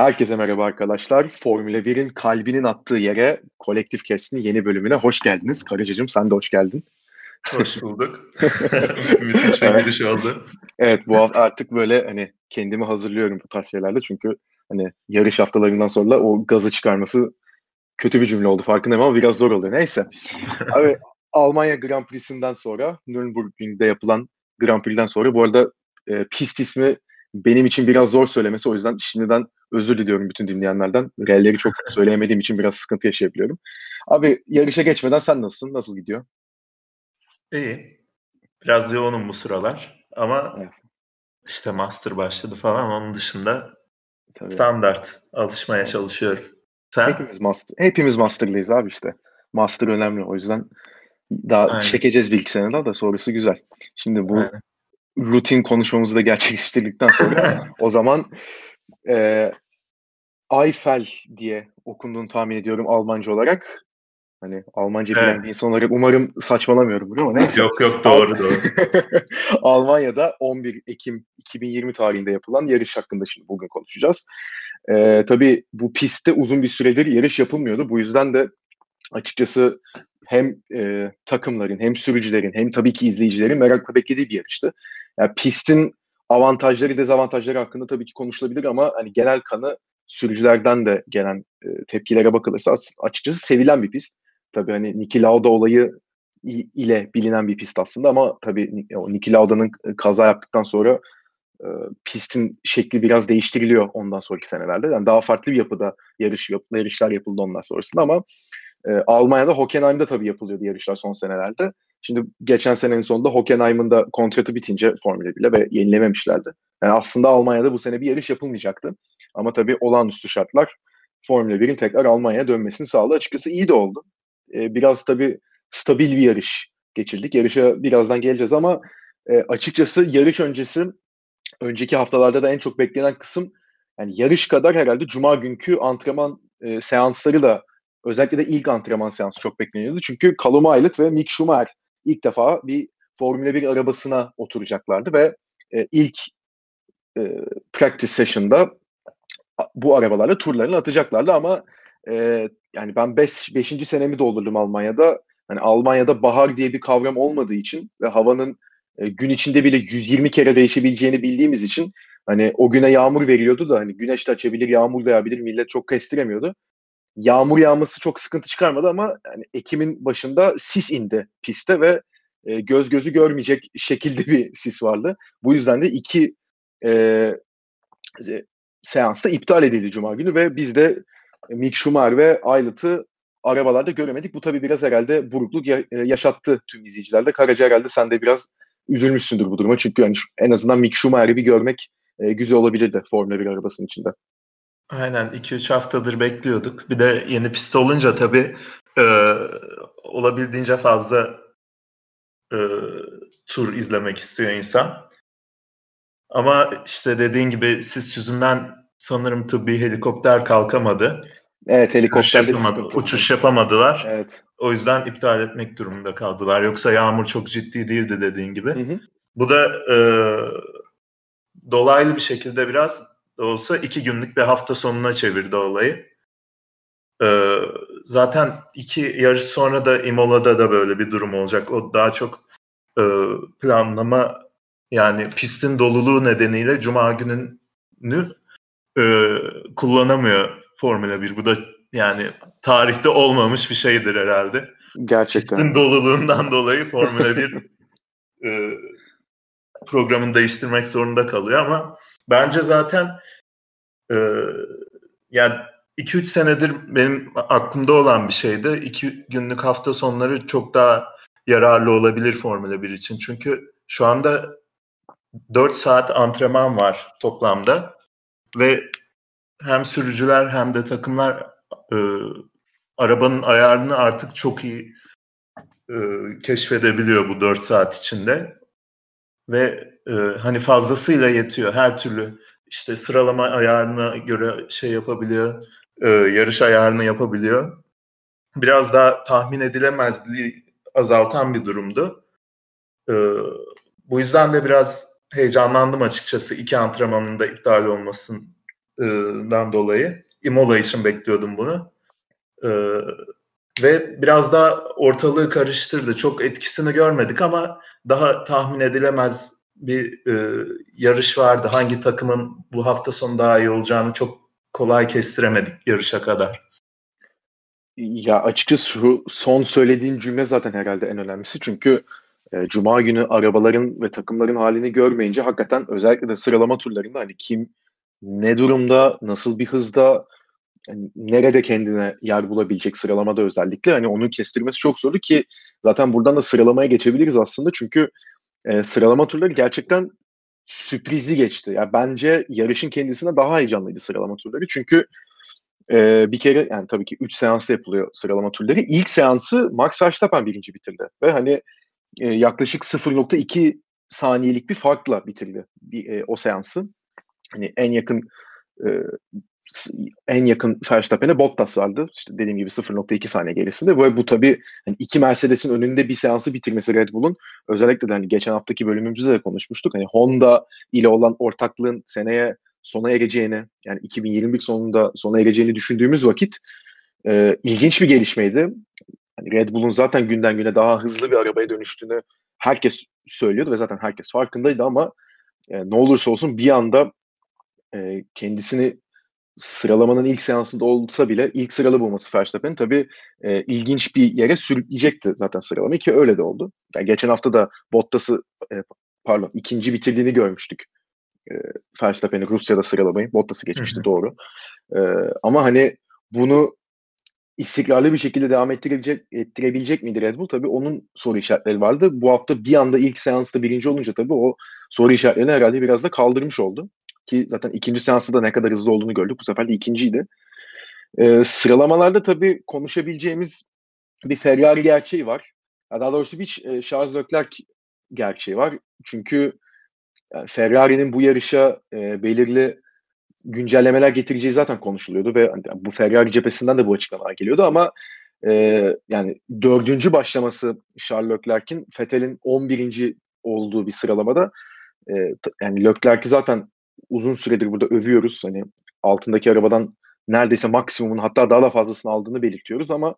Herkese merhaba arkadaşlar. Formula 1'in kalbinin attığı yere Kolektif Kest'in yeni bölümüne hoş geldiniz. Karacacığım sen de hoş geldin. Hoş bulduk. Müthiş bir evet. giriş oldu. Evet bu hafta artık böyle hani kendimi hazırlıyorum bu tarz şeylerde çünkü hani yarış haftalarından sonra o gazı çıkarması kötü bir cümle oldu farkındayım ama biraz zor oluyor. Neyse. Abi Almanya Grand Prix'sinden sonra Nürburgring'de yapılan Grand Prix'den sonra bu arada e, pist ismi benim için biraz zor söylemesi. O yüzden şimdiden özür diliyorum bütün dinleyenlerden. Realleri çok söyleyemediğim için biraz sıkıntı yaşayabiliyorum. Abi yarışa geçmeden sen nasılsın? Nasıl gidiyor? İyi. Biraz yoğunum bu sıralar. Ama evet. işte master başladı falan. Onun dışında Tabii. standart. Alışmaya çalışıyorum. Sen? Hepimiz master. Hepimiz master'lıyız abi işte. Master önemli. O yüzden daha Aynen. çekeceğiz bir iki sene daha da sonrası güzel. Şimdi bu Aynen rutin konuşmamızı da gerçekleştirdikten sonra o zaman e, Eiffel diye okunduğunu tahmin ediyorum Almanca olarak. Hani Almanca bilen evet. bir insan olarak umarım saçmalamıyorum bunu ama neyse. Yok yok doğru doğru. Almanya'da 11 Ekim 2020 tarihinde yapılan yarış hakkında şimdi bugün konuşacağız. Ee, tabii bu pistte uzun bir süredir yarış yapılmıyordu. Bu yüzden de açıkçası hem e, takımların hem sürücülerin hem tabii ki izleyicilerin merakla beklediği bir yarıştı. Yani pistin avantajları dezavantajları hakkında tabii ki konuşulabilir ama hani genel kanı sürücülerden de gelen e, tepkilere bakılırsa açıkçası sevilen bir pist. Tabii hani Niki Lauda olayı ile bilinen bir pist aslında ama tabii o Niki Lauda'nın kaza yaptıktan sonra e, pistin şekli biraz değiştiriliyor ondan sonraki senelerde. Yani daha farklı bir yapıda yarış yarışlar yapıldı ondan sonrasında ama e, Almanya'da Hockenheim'de tabii yapılıyordu yarışlar son senelerde. Şimdi geçen senenin sonunda Hockenheim'ın da kontratı bitince Formula 1'le ve yenilememişlerdi. Yani aslında Almanya'da bu sene bir yarış yapılmayacaktı. Ama tabii olağanüstü şartlar Formula 1'in tekrar Almanya'ya dönmesini sağladı. Açıkçası iyi de oldu. Ee, biraz tabii stabil bir yarış geçirdik. Yarışa birazdan geleceğiz ama e, açıkçası yarış öncesi önceki haftalarda da en çok beklenen kısım yani yarış kadar herhalde cuma günkü antrenman e, seansları da özellikle de ilk antrenman seansı çok bekleniyordu. Çünkü Callum Aylett ve Mick Schumacher ilk defa bir Formula 1 arabasına oturacaklardı ve e, ilk e, practice session'da bu arabalarla turlarını atacaklardı ama e, yani ben 5. Beş, senemi doldurdum Almanya'da. Hani Almanya'da bahar diye bir kavram olmadığı için ve havanın e, gün içinde bile 120 kere değişebileceğini bildiğimiz için hani o güne yağmur veriyordu da hani güneş de açabilir, yağmur da yağabilir. Millet çok kestiremiyordu yağmur yağması çok sıkıntı çıkarmadı ama yani Ekim'in başında sis indi piste ve e, göz gözü görmeyecek şekilde bir sis vardı. Bu yüzden de iki e, seansta iptal edildi Cuma günü ve biz de Mick Schumacher ve Aylet'ı arabalarda göremedik. Bu tabii biraz herhalde burukluk e, yaşattı tüm izleyicilerde. Karaca herhalde sen de biraz üzülmüşsündür bu duruma. Çünkü yani en azından Mick Schumacher'i bir görmek e, güzel olabilirdi Formula 1 arabasının içinde. Aynen 2-3 haftadır bekliyorduk. Bir de yeni pist olunca tabii e, olabildiğince fazla e, tur izlemek istiyor insan. Ama işte dediğin gibi sis yüzünden sanırım tıbbi helikopter kalkamadı. Evet helikopter yapamadı, uçuş yapamadılar. Evet. O yüzden iptal etmek durumunda kaldılar. Yoksa yağmur çok ciddi değildi dediğin gibi. Hı hı. Bu da e, dolaylı bir şekilde biraz da olsa iki günlük bir hafta sonuna çevirdi olayı. Ee, zaten iki yarış sonra da Imola'da da böyle bir durum olacak. O daha çok e, planlama yani pistin doluluğu nedeniyle Cuma gününü e, kullanamıyor Formula 1. Bu da yani tarihte olmamış bir şeydir herhalde. Gerçekten. Pistin doluluğundan dolayı Formula 1 e, programını değiştirmek zorunda kalıyor ama bence zaten ee, yani 2-3 senedir benim aklımda olan bir şeydi. 2 günlük hafta sonları çok daha yararlı olabilir Formula 1 için. Çünkü şu anda 4 saat antrenman var toplamda ve hem sürücüler hem de takımlar e, arabanın ayarını artık çok iyi e, keşfedebiliyor bu 4 saat içinde ve e, hani fazlasıyla yetiyor her türlü işte sıralama ayarına göre şey yapabiliyor, e, yarış ayarını yapabiliyor. Biraz daha tahmin edilemezliği azaltan bir durumdu. E, bu yüzden de biraz heyecanlandım açıkçası iki antrenmanın da iptal olmasın dan dolayı. Imola için bekliyordum bunu. Ee, ve biraz daha ortalığı karıştırdı. Çok etkisini görmedik ama daha tahmin edilemez bir e, yarış vardı. Hangi takımın bu hafta sonu daha iyi olacağını çok kolay kestiremedik yarışa kadar. Ya açıkçası şu son söylediğin cümle zaten herhalde en önemlisi. Çünkü e, Cuma günü arabaların ve takımların halini görmeyince hakikaten özellikle de sıralama turlarında hani kim ne durumda, nasıl bir hızda, yani nerede kendine yer bulabilecek sıralamada özellikle hani onu kestirmesi çok zordu ki zaten buradan da sıralamaya geçebiliriz aslında çünkü e, sıralama turları gerçekten sürprizi geçti. Ya bence yarışın kendisine daha heyecanlıydı sıralama turları çünkü e, bir kere yani tabii ki 3 seansı yapılıyor sıralama turları. İlk seansı Max Verstappen birinci bitirdi ve hani e, yaklaşık 0.2 saniyelik bir farkla bitirdi bir, e, o seansı. Hani en yakın e, en yakın Verstappen'e Bottas vardı. İşte dediğim gibi 0.2 saniye gerisinde. Ve bu tabii hani iki Mercedes'in önünde bir seansı bitirmesi Red Bull'un özellikle de hani geçen haftaki bölümümüzde de konuşmuştuk. Hani Honda ile olan ortaklığın seneye sona ereceğini yani 2021 sonunda sona ereceğini düşündüğümüz vakit e, ilginç bir gelişmeydi. Hani Red Bull'un zaten günden güne daha hızlı bir arabaya dönüştüğünü herkes söylüyordu ve zaten herkes farkındaydı ama e, ne olursa olsun bir anda e, kendisini sıralamanın ilk seansında olsa bile ilk sıralı bulması Verstappen tabii e, ilginç bir yere sürükleyecekti zaten sıralamayı ki öyle de oldu. Yani geçen hafta da Bottas'ı e, pardon ikinci bitirdiğini görmüştük. E, Verstappen'i Rusya'da sıralamayı. Bottas'ı geçmişti Hı-hı. doğru. E, ama hani bunu istikrarlı bir şekilde devam ettirebilecek, ettirebilecek miydi Red Bull? Tabii onun soru işaretleri vardı. Bu hafta bir anda ilk seansta birinci olunca tabii o soru işaretlerini herhalde biraz da kaldırmış oldu. Ki zaten ikinci seansta da ne kadar hızlı olduğunu gördük. Bu sefer de ikinciydi. Ee, sıralamalarda tabii konuşabileceğimiz bir Ferrari gerçeği var. Daha doğrusu bir e, Charles Leclerc gerçeği var. Çünkü yani Ferrari'nin bu yarışa e, belirli güncellemeler getireceği zaten konuşuluyordu ve hani, bu Ferrari cephesinden de bu açıklamalar geliyordu ama e, yani dördüncü başlaması Charles Leclerc'in Vettel'in 11. olduğu bir sıralamada e, yani Leclerc'i zaten uzun süredir burada övüyoruz. Hani altındaki arabadan neredeyse maksimumun hatta daha da fazlasını aldığını belirtiyoruz ama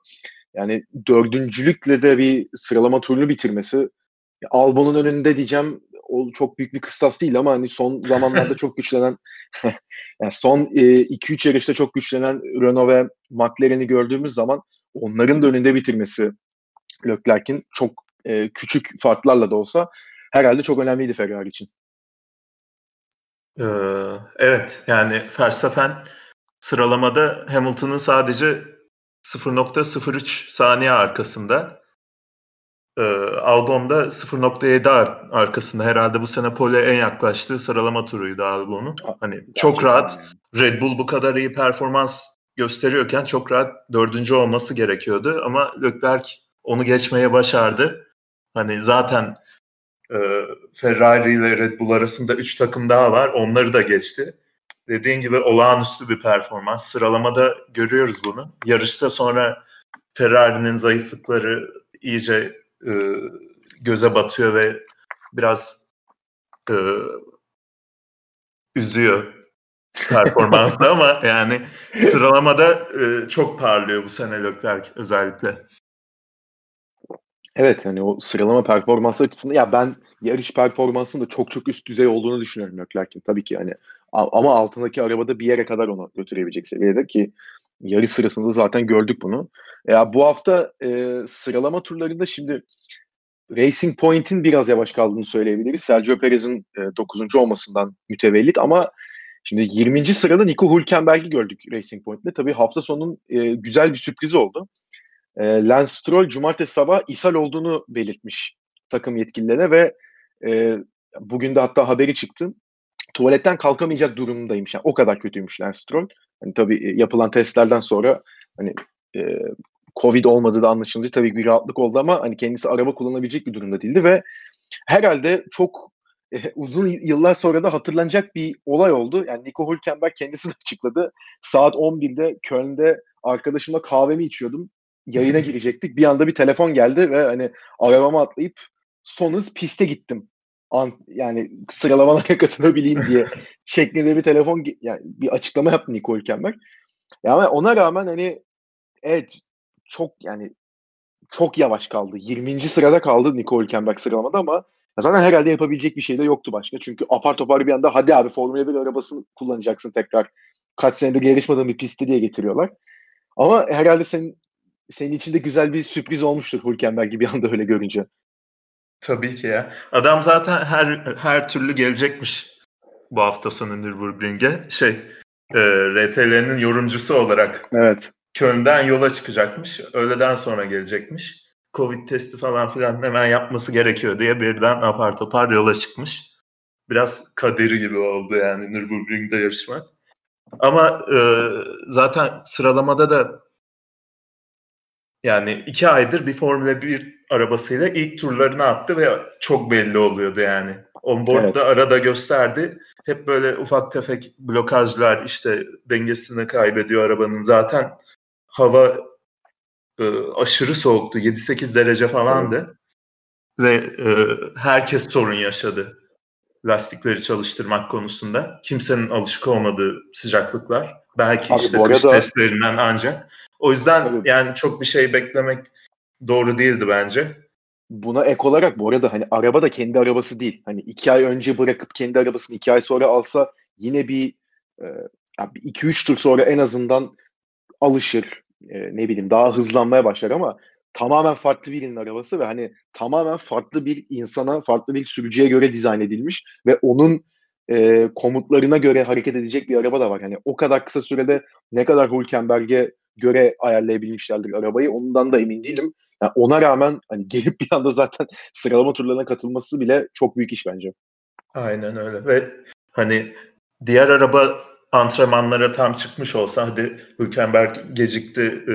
yani dördüncülükle de bir sıralama turunu bitirmesi Albon'un önünde diyeceğim o çok büyük bir kıstas değil ama hani son zamanlarda çok güçlenen yani son 2-3 e, yarışta çok güçlenen Renault ve McLaren'i gördüğümüz zaman onların da önünde bitirmesi Leclerc'in çok e, küçük farklarla da olsa herhalde çok önemliydi Ferrari için. Ee, evet yani Verstappen sıralamada Hamilton'ın sadece 0.03 saniye arkasında. Ee, Albon'da 0.7 ar- arkasında herhalde bu sene pole en yaklaştığı sıralama turuydu Albon'un. Hani Gerçekten çok rahat Red Bull bu kadar iyi performans gösteriyorken çok rahat dördüncü olması gerekiyordu ama Leclerc onu geçmeye başardı. Hani zaten e, Ferrari ile Red Bull arasında 3 takım daha var. Onları da geçti. Dediğin gibi olağanüstü bir performans. Sıralamada görüyoruz bunu. Yarışta sonra Ferrari'nin zayıflıkları iyice e, göze batıyor ve biraz e, üzüyor performansla ama yani sıralamada e, çok parlıyor bu sene Leclerc özellikle. Evet hani o sıralama performansı açısından ya ben yarış performansının da çok çok üst düzey olduğunu düşünüyorum Leclerc'in. Tabii ki hani ama altındaki arabada bir yere kadar onu götürebilecek seviyede ki yarış sırasında zaten gördük bunu. Ya bu hafta e, sıralama turlarında şimdi Racing Point'in biraz yavaş kaldığını söyleyebiliriz. Sergio Perez'in e, 9. olmasından mütevellit ama şimdi 20. sırada Nico Hülkenberg'i gördük Racing Point'te. Tabii hafta sonunun e, güzel bir sürprizi oldu. E, Lance Stroll cumartesi sabah ishal olduğunu belirtmiş takım yetkililerine ve e, bugün de hatta haberi çıktı. Tuvaletten kalkamayacak durumdaymış. Yani o kadar kötüymüş Lance Stroll. Hani tabii yapılan testlerden sonra hani e, Covid olmadığı da anlaşılınca tabii bir rahatlık oldu ama hani kendisi araba kullanabilecek bir durumda değildi ve herhalde çok e, uzun yıllar sonra da hatırlanacak bir olay oldu. Yani Nico Hülkenberg kendisi de açıkladı. Saat 11'de Köln'de arkadaşımla kahvemi içiyordum yayına girecektik. Bir anda bir telefon geldi ve hani arabama atlayıp son hız piste gittim an, yani sıralamalara katılabileyim diye şeklinde bir telefon yani bir açıklama yaptı Nicole Hülkenberg. Yani ona rağmen hani evet çok yani çok yavaş kaldı. 20. sırada kaldı Nicole Hülkenberg sıralamada ama zaten herhalde yapabilecek bir şey de yoktu başka. Çünkü apar topar bir anda hadi abi Formula 1 arabasını kullanacaksın tekrar. Kaç senedir yarışmadığın bir pisti diye getiriyorlar. Ama herhalde senin senin için de güzel bir sürpriz olmuştur Hülkenberg'i bir anda öyle görünce. Tabii ki ya. Adam zaten her her türlü gelecekmiş bu hafta sonu Nürburgring'e. Şey, e, RTL'nin yorumcusu olarak evet. Köln'den yola çıkacakmış. Öğleden sonra gelecekmiş. Covid testi falan filan hemen yapması gerekiyor diye birden apar topar yola çıkmış. Biraz kaderi gibi oldu yani Nürburgring'de yarışmak. Ama e, zaten sıralamada da yani iki aydır bir Formula 1 arabasıyla ilk turlarını attı ve çok belli oluyordu yani. Onboard'da evet. arada gösterdi. Hep böyle ufak tefek blokajlar işte dengesini kaybediyor arabanın. Zaten hava e, aşırı soğuktu. 7-8 derece falandı. Tabii. Ve e, herkes sorun yaşadı lastikleri çalıştırmak konusunda. Kimsenin alışık olmadığı sıcaklıklar. Belki Abi, işte kış arada... testlerinden ancak. O yüzden Tabii. yani çok bir şey beklemek doğru değildi bence. Buna ek olarak bu arada hani araba da kendi arabası değil. Hani iki ay önce bırakıp kendi arabasını iki ay sonra alsa yine bir e, iki üç tur sonra en azından alışır. E, ne bileyim daha hızlanmaya başlar ama tamamen farklı birinin arabası ve hani tamamen farklı bir insana, farklı bir sürücüye göre dizayn edilmiş ve onun e, komutlarına göre hareket edecek bir araba da var. Hani o kadar kısa sürede ne kadar Hülkenberg'e göre ayarlayabilmişlerdir arabayı ondan da emin değilim. Yani ona rağmen hani gelip bir anda zaten sıralama turlarına katılması bile çok büyük iş bence. Aynen öyle ve hani diğer araba antrenmanlara tam çıkmış olsa hadi Hülkenberg gecikti e,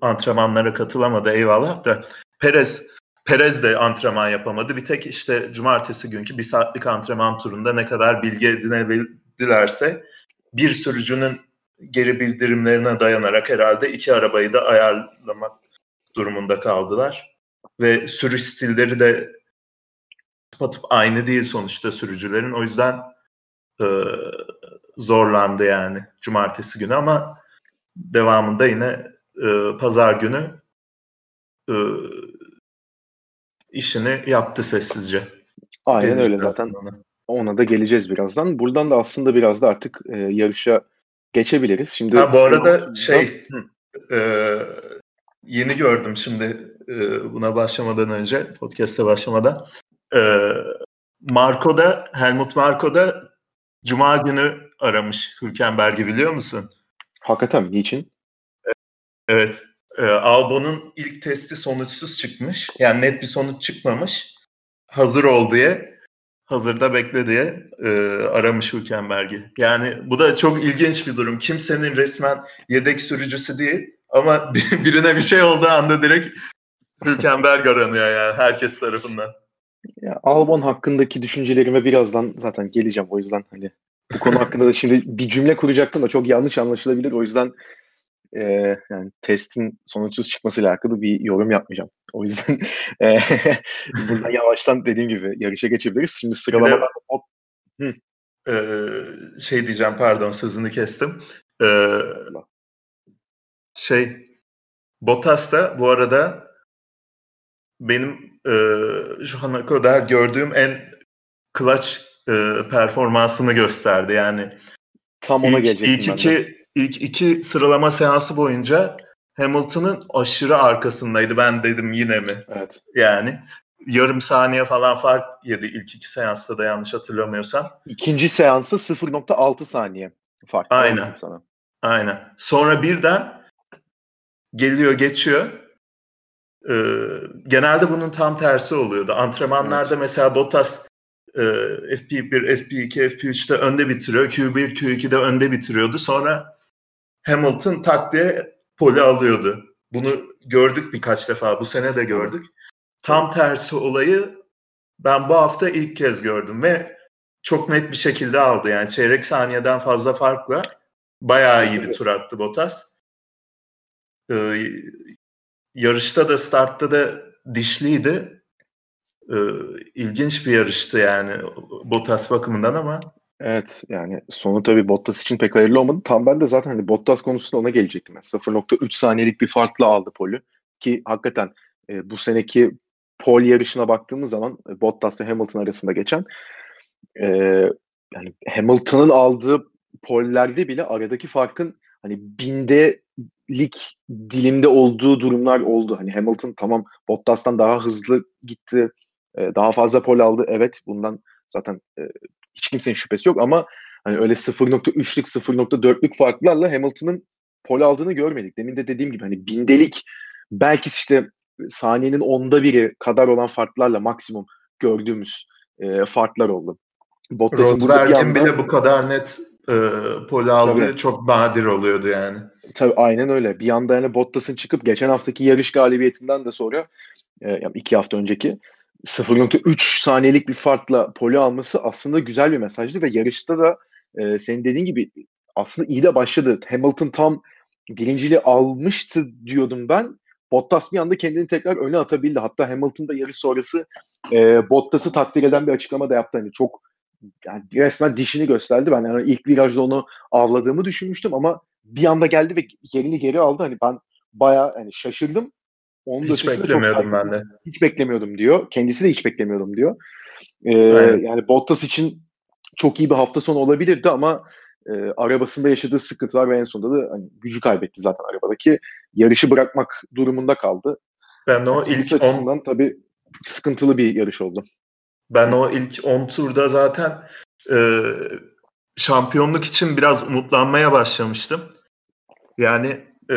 antrenmanlara katılamadı eyvallah da Perez Perez de antrenman yapamadı. Bir tek işte cumartesi günkü bir saatlik antrenman turunda ne kadar bilgi edinebildilerse bir sürücünün geri bildirimlerine dayanarak herhalde iki arabayı da ayarlamak durumunda kaldılar. Ve sürüş stilleri de tıpatıp aynı değil sonuçta sürücülerin. O yüzden e, zorlandı yani cumartesi günü ama devamında yine e, pazar günü e, işini yaptı sessizce. Aynen Gelişti öyle zaten. Ona. ona da geleceğiz birazdan. Buradan da aslında biraz da artık e, yarışa geçebiliriz. Şimdi ha, bu arada şey e, yeni gördüm şimdi e, buna başlamadan önce podcast'e başlamadan e, Marco da Helmut Marco da Cuma günü aramış Hülkenberg'i biliyor musun? Hakikaten niçin? Evet. E, Albon'un ilk testi sonuçsuz çıkmış. Yani net bir sonuç çıkmamış. Hazır ol diye hazırda bekle diye e, aramış Hülkenberg'i. Yani bu da çok ilginç bir durum. Kimsenin resmen yedek sürücüsü değil ama birine bir şey olduğu anda direkt Hülkenberg aranıyor yani herkes tarafından. Ya, Albon hakkındaki düşüncelerime birazdan zaten geleceğim. O yüzden hani bu konu hakkında da şimdi bir cümle kuracaktım da çok yanlış anlaşılabilir. O yüzden e, yani testin sonuçsuz çıkmasıyla alakalı bir yorum yapmayacağım. O yüzden e, buradan yavaştan dediğim gibi yarışa geçebiliriz. Şimdi sıralama ee, şey diyeceğim pardon sözünü kestim. Ee, şey Bottas da bu arada benim e, şu ana kadar gördüğüm en clutch e, performansını gösterdi. Yani tam ona ilk, ilk iki ilk iki sıralama seansı boyunca Hamilton'ın aşırı arkasındaydı. Ben dedim yine mi? Evet. Yani yarım saniye falan fark yedi ilk iki seansta da yanlış hatırlamıyorsam. İkinci seansı 0.6 saniye fark. Aynen. Sana. Aynen. Sonra birden geliyor geçiyor. Ee, genelde bunun tam tersi oluyordu. Antrenmanlarda evet. mesela Bottas e, FP1, FP2, FP3'te önde bitiriyor. Q1, Q2'de önde bitiriyordu. Sonra Hamilton tak diye poli alıyordu. Bunu gördük birkaç defa. Bu sene de gördük. Tam tersi olayı ben bu hafta ilk kez gördüm ve çok net bir şekilde aldı. Yani çeyrek saniyeden fazla farkla bayağı iyi bir tur attı Bottas. Ee, yarışta da startta da dişliydi. e, ilginç bir yarıştı yani Bottas bakımından ama Evet yani sonu tabii Bottas için pek hayırlı olmadı. Tam ben de zaten hani Bottas konusunda ona gelecektim. Yani 0.3 saniyelik bir farkla aldı poli ki hakikaten e, bu seneki pol yarışına baktığımız zaman e, Bottas ile Hamilton arasında geçen e, yani Hamilton'ın aldığı pollerde bile aradaki farkın hani binde lig dilimde olduğu durumlar oldu. Hani Hamilton tamam Bottas'tan daha hızlı gitti. E, daha fazla pol aldı. Evet bundan zaten e, hiç kimsenin şüphesi yok ama hani öyle 0.3'lük 0.4'lük farklarla Hamilton'ın pol aldığını görmedik. Demin de dediğim gibi hani bindelik belki işte saniyenin onda biri kadar olan farklarla maksimum gördüğümüz e, farklar oldu. Bottas'ın Rosberg'in bile bu kadar net e, pol aldığı tabii. çok nadir oluyordu yani. Tabii aynen öyle. Bir anda yani Bottas'ın çıkıp geçen haftaki yarış galibiyetinden de sonra e, yani iki hafta önceki 0.3 saniyelik bir farkla poli alması aslında güzel bir mesajdı ve yarışta da e, senin dediğin gibi aslında iyi de başladı. Hamilton tam birinciliği almıştı diyordum ben. Bottas bir anda kendini tekrar öne atabildi. Hatta Hamilton da yarış sonrası e, Bottas'ı takdir eden bir açıklama da yaptı. Hani çok yani resmen dişini gösterdi. Ben yani ilk virajda onu avladığımı düşünmüştüm ama bir anda geldi ve yerini geri aldı. Hani ben bayağı hani şaşırdım. Onun hiç beklemiyordum ben de. Hiç beklemiyordum diyor. Kendisi de hiç beklemiyordum diyor. Ee, yani Bottas için çok iyi bir hafta sonu olabilirdi ama e, arabasında yaşadığı sıkıntılar ve en sonunda da hani, gücü kaybetti zaten arabadaki. Yarışı bırakmak durumunda kaldı. Ben o ilk açısından on... tabii sıkıntılı bir yarış oldu. Ben o ilk 10 turda zaten e, şampiyonluk için biraz umutlanmaya başlamıştım. Yani e,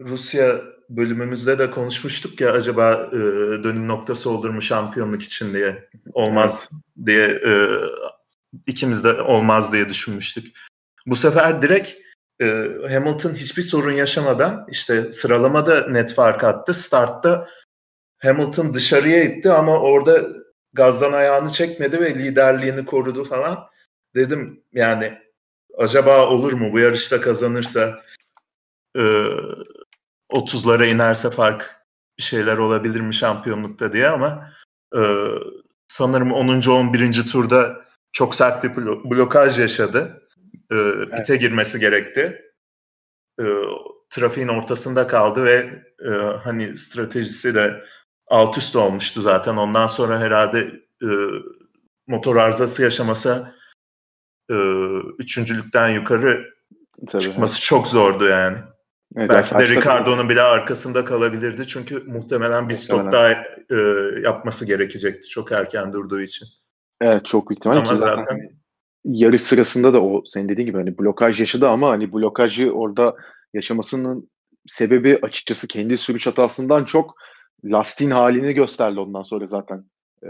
Rusya bölümümüzde de konuşmuştuk ya acaba e, dönüm noktası olur mu şampiyonluk için diye olmaz evet. diye e, ikimiz de olmaz diye düşünmüştük. Bu sefer direkt e, Hamilton hiçbir sorun yaşamadan işte sıralamada net fark attı. Startta Hamilton dışarıya itti ama orada gazdan ayağını çekmedi ve liderliğini korudu falan. Dedim yani acaba olur mu bu yarışta kazanırsa e, 30'lara inerse fark bir şeyler olabilir mi şampiyonlukta diye ama e, sanırım 10. 11. turda çok sert bir blokaj yaşadı. E, evet. Pite girmesi gerekti. E, trafiğin ortasında kaldı ve e, hani stratejisi de alt üst olmuştu zaten. Ondan sonra herhalde e, motor arızası yaşamasa e, üçüncülükten yukarı Tabii, çıkması çok zordu yani. Evet, Belki de Ricardo'nun bile arkasında kalabilirdi. Çünkü muhtemelen bir stop daha e, yapması gerekecekti çok erken durduğu için. Evet çok ihtimal. Ama zaten, zaten yarış sırasında da o senin dediğin gibi hani blokaj yaşadı ama hani blokajı orada yaşamasının sebebi açıkçası kendi sürüş hatasından çok lastiğin halini gösterdi ondan sonra zaten e,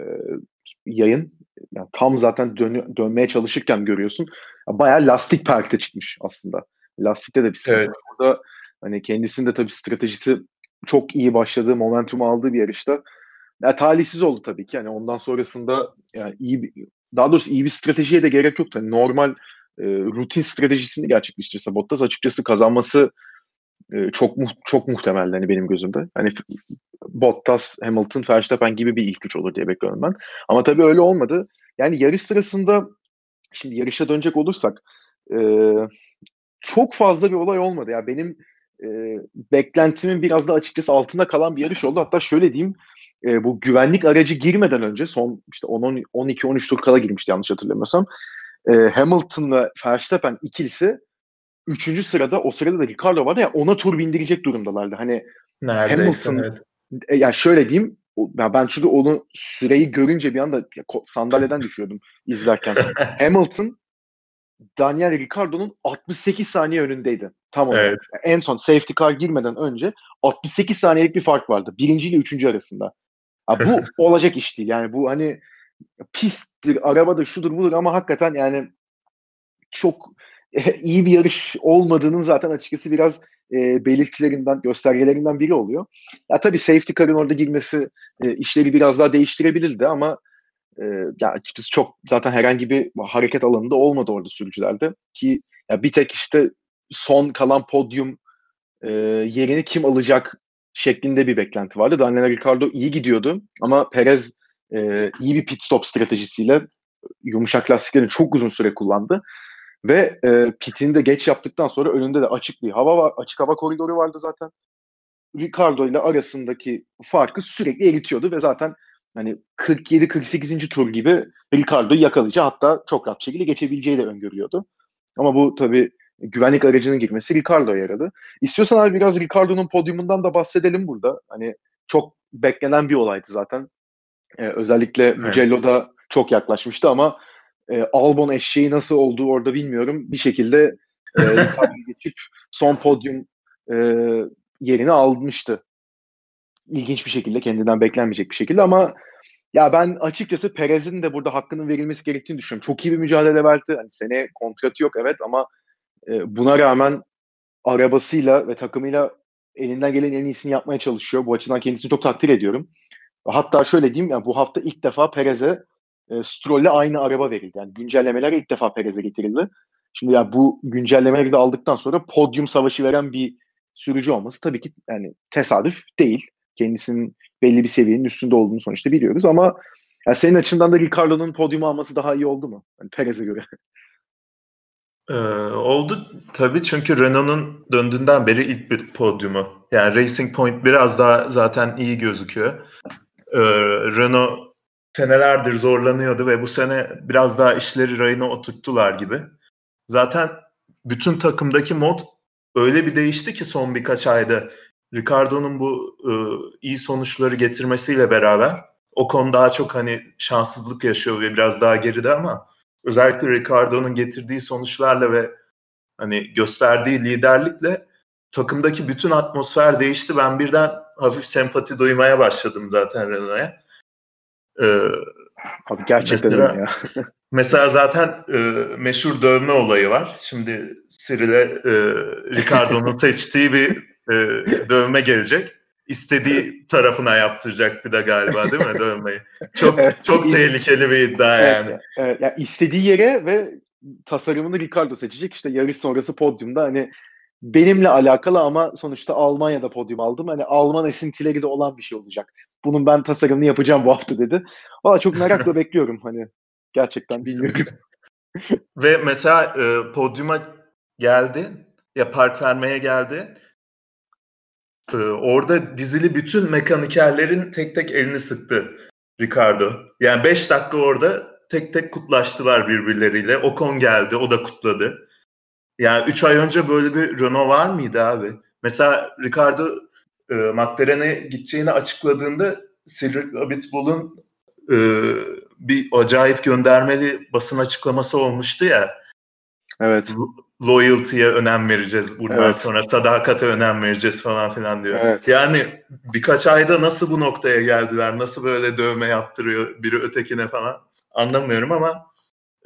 yayın. Yani tam zaten dön dönmeye çalışırken görüyorsun. Bayağı lastik perkte çıkmış aslında. Lastikte de bir sıkıntı. Evet. Orada Hani kendisinin de tabii stratejisi çok iyi başladığı, momentum aldığı bir yarışta. Ya talihsiz oldu tabii ki. Yani ondan sonrasında yani iyi bir, daha doğrusu iyi bir stratejiye de gerek yoktu. Yani normal e, rutin stratejisini gerçekleştirirse Bottas açıkçası kazanması e, çok mu çok muhtemeldi hani benim gözümde. Hani Bottas, Hamilton, Verstappen gibi bir ilk üç olur diye bekliyorum ben. Ama tabii öyle olmadı. Yani yarış sırasında şimdi yarışa dönecek olursak e, çok fazla bir olay olmadı. Ya yani benim e, beklentimin biraz da açıkçası altında kalan bir yarış oldu. Hatta şöyle diyeyim e, bu güvenlik aracı girmeden önce son işte 12-13 tur kala girmişti yanlış hatırlamıyorsam. E, Hamilton'la Verstappen ikilisi 3. sırada o sırada da Ricardo vardı ya yani ona tur bindirecek durumdalardı. Hani Neredeyse, Hamilton evet. e, yani şöyle diyeyim ya ben çünkü onu süreyi görünce bir anda sandalyeden düşüyordum izlerken. Hamilton Daniel Ricciardo'nun 68 saniye önündeydi. Tam olarak. Evet. En son safety car girmeden önce 68 saniyelik bir fark vardı. Birinci ile üçüncü arasında. Ya bu olacak iş değil. Yani bu hani pisttir, arabadır, şudur budur ama hakikaten yani çok iyi bir yarış olmadığının zaten açıkçası biraz e, belirtilerinden, göstergelerinden biri oluyor. Ya tabii safety car'ın orada girmesi e, işleri biraz daha değiştirebilirdi ama e, ya açıkçası çok zaten herhangi bir hareket alanında olmadı orada sürücülerde ki ya bir tek işte son kalan podyum e, yerini kim alacak şeklinde bir beklenti vardı. Daniel Ricciardo iyi gidiyordu ama Perez e, iyi bir pit stop stratejisiyle yumuşak lastiklerini çok uzun süre kullandı. Ve e, pitini de geç yaptıktan sonra önünde de açık bir hava var, açık hava koridoru vardı zaten. Ricardo ile arasındaki farkı sürekli eritiyordu ve zaten hani 47-48. tur gibi Ricardo'yu yakalayıcı hatta çok rahat şekilde geçebileceği de öngörüyordu. Ama bu tabii güvenlik aracının girmesi Ricardo'ya yaradı. İstiyorsan abi biraz Ricardo'nun podyumundan da bahsedelim burada. Hani çok beklenen bir olaydı zaten. Ee, özellikle evet. Mugello'da çok yaklaşmıştı ama e, Albon eşeği nasıl olduğu orada bilmiyorum. Bir şekilde e, geçip son podyum e, yerini almıştı. İlginç bir şekilde, kendinden beklenmeyecek bir şekilde ama ya ben açıkçası Perez'in de burada hakkının verilmesi gerektiğini düşünüyorum. Çok iyi bir mücadele verdi. Hani sene kontratı yok evet ama e, buna rağmen arabasıyla ve takımıyla elinden gelen en iyisini yapmaya çalışıyor. Bu açıdan kendisini çok takdir ediyorum. Hatta şöyle diyeyim yani bu hafta ilk defa Perez'e e, Stroll'le aynı araba verildi. Yani güncellemeler ilk defa Perez'e getirildi. Şimdi ya bu güncellemeleri de aldıktan sonra podyum savaşı veren bir sürücü olması tabii ki yani tesadüf değil. Kendisinin belli bir seviyenin üstünde olduğunu sonuçta biliyoruz ama yani senin açından da Ricardo'nun podyumu alması daha iyi oldu mu? Yani Perez'e göre. Ee, oldu tabii çünkü Renault'un döndüğünden beri ilk bir podyumu. Yani Racing Point biraz daha zaten iyi gözüküyor. Ee, Renault senelerdir zorlanıyordu ve bu sene biraz daha işleri rayına oturttular gibi. Zaten bütün takımdaki mod öyle bir değişti ki son birkaç ayda Ricardo'nun bu e, iyi sonuçları getirmesiyle beraber o konu daha çok hani şanssızlık yaşıyor ve biraz daha geride ama özellikle Ricardo'nun getirdiği sonuçlarla ve hani gösterdiği liderlikle takımdaki bütün atmosfer değişti. Ben birden hafif sempati duymaya başladım zaten Renault'a. Ee, Abi gerçekten mesela, ya. mesela zaten e, meşhur dövme olayı var. Şimdi Cyril'e e, Ricardo'nun seçtiği bir e, dövme gelecek. İstediği tarafına yaptıracak bir de galiba değil mi dövmeyi? Çok evet, çok tehlikeli bir iddia yani. Evet, evet. Yani istediği yere ve tasarımını Ricardo seçecek. İşte yarış sonrası podyumda hani benimle alakalı ama sonuçta Almanya'da podyum aldım. Hani Alman esintileri de olan bir şey olacak. Bunun ben tasarımını yapacağım bu hafta dedi. Valla çok merakla bekliyorum hani. Gerçekten bilmiyorum. Ve mesela e, podyuma geldi. Ya park vermeye geldi. E, orada dizili bütün mekanikerlerin tek tek elini sıktı Ricardo. Yani 5 dakika orada tek tek kutlaştılar birbirleriyle. Ocon geldi, o da kutladı. Yani 3 ay önce böyle bir Renault var mıydı abi? Mesela Ricardo e, McLaren'e gideceğini açıkladığında Cedric Abitbull'un e, bir acayip göndermeli basın açıklaması olmuştu ya. Evet. Loyalty'ye önem vereceğiz buradan evet. sonra sadakate önem vereceğiz falan filan diyor. Evet. Yani birkaç ayda nasıl bu noktaya geldiler? Nasıl böyle dövme yaptırıyor biri ötekine falan anlamıyorum ama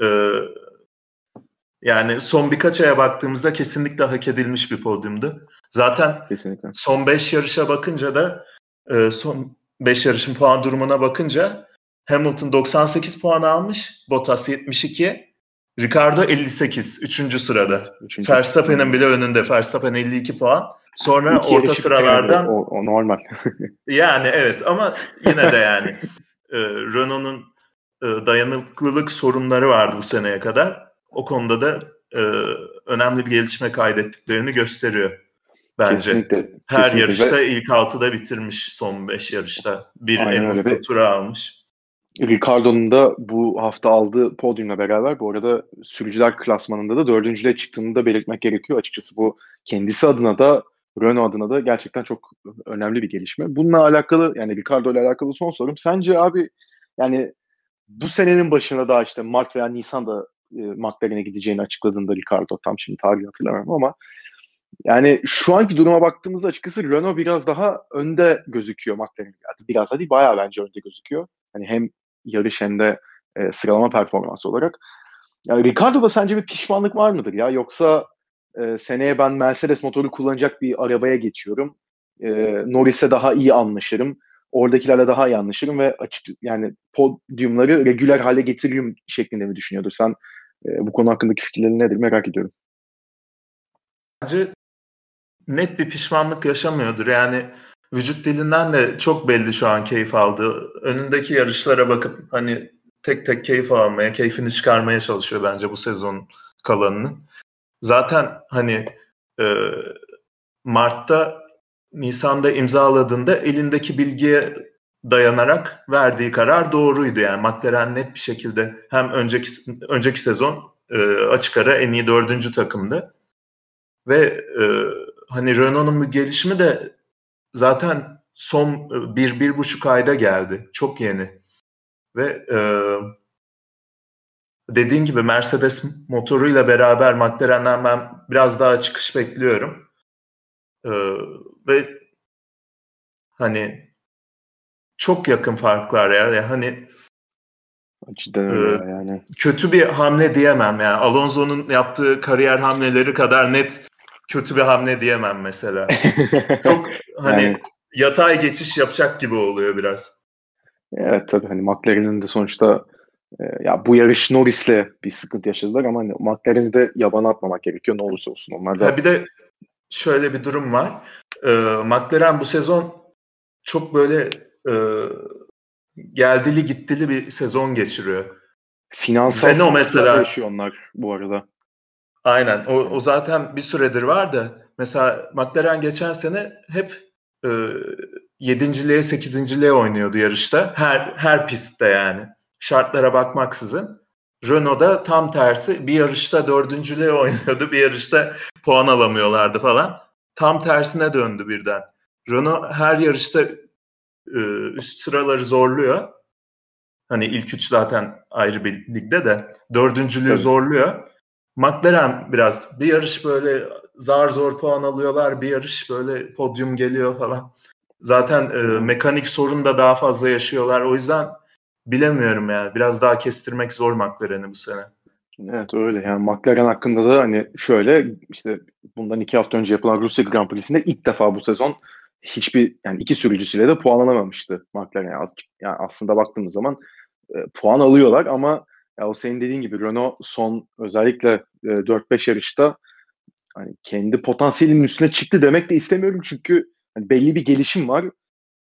e, yani son birkaç aya baktığımızda kesinlikle hak edilmiş bir podyumdu. Zaten kesinlikle. son 5 yarışa bakınca da e, son 5 yarışın puan durumuna bakınca Hamilton 98 puan almış, Bottas 72, Ricardo 58, 3. sırada. Üçüncü. Verstappen'in bile önünde. Verstappen 52 puan. Sonra İki orta sıralardan... O, o normal. yani evet ama yine de yani e, Renault'un e, dayanıklılık sorunları vardı bu seneye kadar. O konuda da e, önemli bir gelişme kaydettiklerini gösteriyor bence. Kesinlikle. Her kesinlikle. yarışta ilk altıda bitirmiş son beş yarışta. Bir en tura almış. Ricardo'nun da bu hafta aldığı podyumla beraber bu arada sürücüler klasmanında da dördüncüle çıktığını da belirtmek gerekiyor. Açıkçası bu kendisi adına da Renault adına da gerçekten çok önemli bir gelişme. Bununla alakalı yani Ricardo ile alakalı son sorum. Sence abi yani bu senenin başında daha işte Mart veya Nisan'da e, McLaren'e gideceğini açıkladığında Ricardo tam şimdi tarihi hatırlamıyorum ama yani şu anki duruma baktığımızda açıkçası Renault biraz daha önde gözüküyor McLaren'e. Biraz da değil bayağı bence önde gözüküyor. Hani hem yarış hem de e, sıralama performansı olarak. Yani Ricardo'da sence bir pişmanlık var mıdır ya? Yoksa e, seneye ben Mercedes motoru kullanacak bir arabaya geçiyorum. E, Norris'e daha iyi anlaşırım. Oradakilerle daha iyi anlaşırım ve açık yani podyumları regüler hale getiririm şeklinde mi düşünüyordur? Sen e, bu konu hakkındaki fikirlerin nedir merak ediyorum. Bence net bir pişmanlık yaşamıyordur. Yani vücut dilinden de çok belli şu an keyif aldı. Önündeki yarışlara bakıp hani tek tek keyif almaya, keyfini çıkarmaya çalışıyor bence bu sezon kalanının. Zaten hani e, Mart'ta Nisan'da imzaladığında elindeki bilgiye dayanarak verdiği karar doğruydu. Yani McLaren net bir şekilde hem önceki önceki sezon e, açık ara en iyi dördüncü takımdı. Ve e, hani Renault'un bu gelişimi de zaten son e, bir, bir buçuk ayda geldi. Çok yeni. Ve e, dediğin gibi Mercedes motoruyla beraber McLaren'den ben biraz daha çıkış bekliyorum. E, ve hani çok yakın farklar ya. Yani hani Cidden öyle e, yani. Kötü bir hamle diyemem yani. Alonso'nun yaptığı kariyer hamleleri kadar net kötü bir hamle diyemem mesela. Çok hani yani, yatay geçiş yapacak gibi oluyor biraz. Evet tabii hani McLaren'in de sonuçta e, ya bu yarış Norris'le bir sıkıntı yaşadılar ama hani McLaren'i de yabana atmamak gerekiyor ne olursa olsun. Onlar da... Ha, bir de şöyle bir durum var. Ee, McLaren bu sezon çok böyle e, geldili gittili bir sezon geçiriyor. Finansal Renault mesela yaşıyor onlar bu arada. Aynen. O, o zaten bir süredir var da mesela McLaren geçen sene hep e, yedinciliğe, sekizinciliğe oynuyordu yarışta. Her her pistte yani. Şartlara bakmaksızın. Renault'da tam tersi bir yarışta dördüncülüğe oynuyordu. Bir yarışta puan alamıyorlardı falan. Tam tersine döndü birden. Renault her yarışta e, üst sıraları zorluyor. Hani ilk üç zaten ayrı bir ligde de dördüncülüğü Tabii. zorluyor. McLaren biraz bir yarış böyle zar zor puan alıyorlar. Bir yarış böyle podyum geliyor falan. Zaten e, mekanik sorun da daha fazla yaşıyorlar. O yüzden bilemiyorum yani. Biraz daha kestirmek zor McLaren'i bu sene. Evet öyle yani McLaren hakkında da hani şöyle işte bundan iki hafta önce yapılan Rusya Grand Prix'sinde ilk defa bu sezon hiçbir yani iki sürücüsüyle de puan alamamıştı McLaren. Yani, yani aslında baktığımız zaman e, puan alıyorlar ama ya o senin dediğin gibi Renault son özellikle e, 4-5 yarışta hani kendi potansiyelinin üstüne çıktı demek de istemiyorum çünkü hani belli bir gelişim var.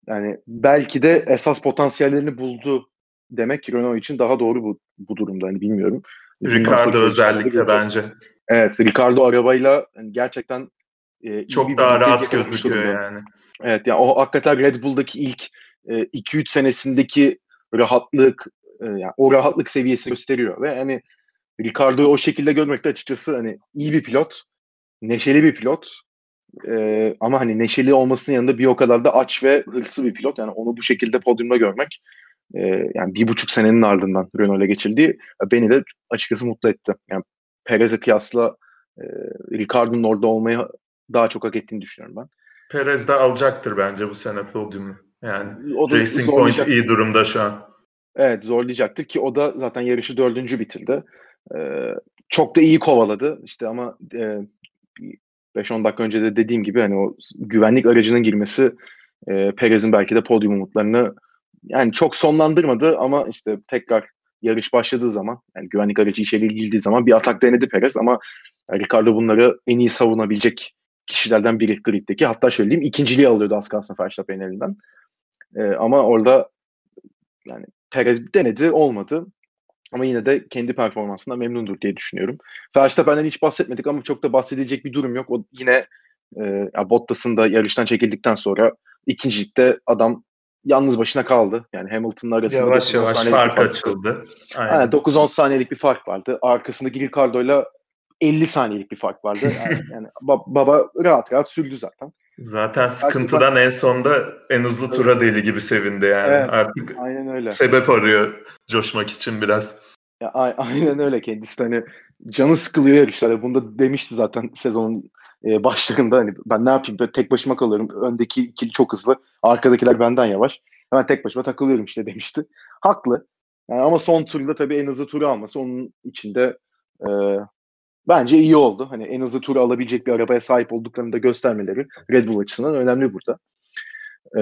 Yani belki de esas potansiyellerini buldu demek Renault için daha doğru bu, bu durumda hani bilmiyorum. Ricardo özellikle bence. Evet, Ricardo arabayla yani gerçekten e, çok daha rahat gözüküyor yani. Evet yani o hakikaten Red Bull'daki ilk 2-3 e, senesindeki rahatlık e, yani o rahatlık seviyesini gösteriyor ve hani Ricardo'yu o şekilde görmek de açıkçası hani iyi bir pilot, neşeli bir pilot. E, ama hani neşeli olmasının yanında bir o kadar da aç ve hırslı bir pilot. Yani onu bu şekilde podyumda görmek e, yani bir buçuk senenin ardından Renault'a geçildiği beni de açıkçası mutlu etti. Yani Perez'e kıyasla e, Ricardo'nun orada olmayı daha çok hak ettiğini düşünüyorum ben. Perez de alacaktır bence bu sene podyumu. Yani o da Racing Point iyi durumda şu an. Evet zorlayacaktır ki o da zaten yarışı dördüncü bitirdi. Ee, çok da iyi kovaladı işte ama e, 5-10 dakika önce de dediğim gibi hani o güvenlik aracının girmesi e, Perez'in belki de podyum umutlarını yani çok sonlandırmadı ama işte tekrar yarış başladığı zaman yani güvenlik aracı içeri girdiği zaman bir atak denedi Perez ama Ricardo bunları en iyi savunabilecek kişilerden biri griddeki. Hatta şöyle diyeyim ikinciliği alıyordu az kalsın Verstappen'in elinden. E, ama orada yani Perez denedi olmadı. Ama yine de kendi performansından memnundur diye düşünüyorum. Verstappen'den hiç bahsetmedik ama çok da bahsedilecek bir durum yok. O yine e, Bottas'ın da yarıştan çekildikten sonra ikincilikte adam yalnız başına kaldı. Yani Hamilton'la arasında yavaş yavaş fark, fark açıldı. Aynen. Yani 9-10 saniyelik bir fark vardı. Arkasındaki Ricardo'yla 50 saniyelik bir fark vardı. Yani, yani baba rahat rahat sürdü zaten. Zaten sıkıntıdan en sonda en hızlı tura deli gibi sevindi yani. Evet, Artık aynen öyle. sebep arıyor coşmak için biraz. Ya, aynen öyle kendisi hani canı sıkılıyor yarışlarda. Bunu da demişti zaten sezonun e, başlarında hani ben ne yapayım ben tek başıma kalıyorum. Öndeki ikili çok hızlı. Arkadakiler benden yavaş. Hemen tek başıma takılıyorum işte demişti. Haklı. Yani ama son turda tabii en hızlı turu alması onun içinde e, bence iyi oldu. Hani en hızlı turu alabilecek bir arabaya sahip olduklarını da göstermeleri Red Bull açısından önemli burada. Ee,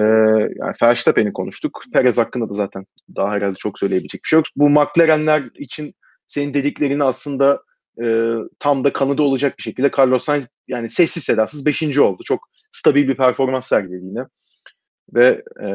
yani Verstappen'i konuştuk. Perez hakkında da zaten daha herhalde çok söyleyebilecek bir şey yok. Bu McLaren'ler için senin dediklerini aslında e, tam da kanıda olacak bir şekilde Carlos Sainz yani sessiz sedasız 5. oldu. Çok stabil bir performans sergiledi yine. ve e,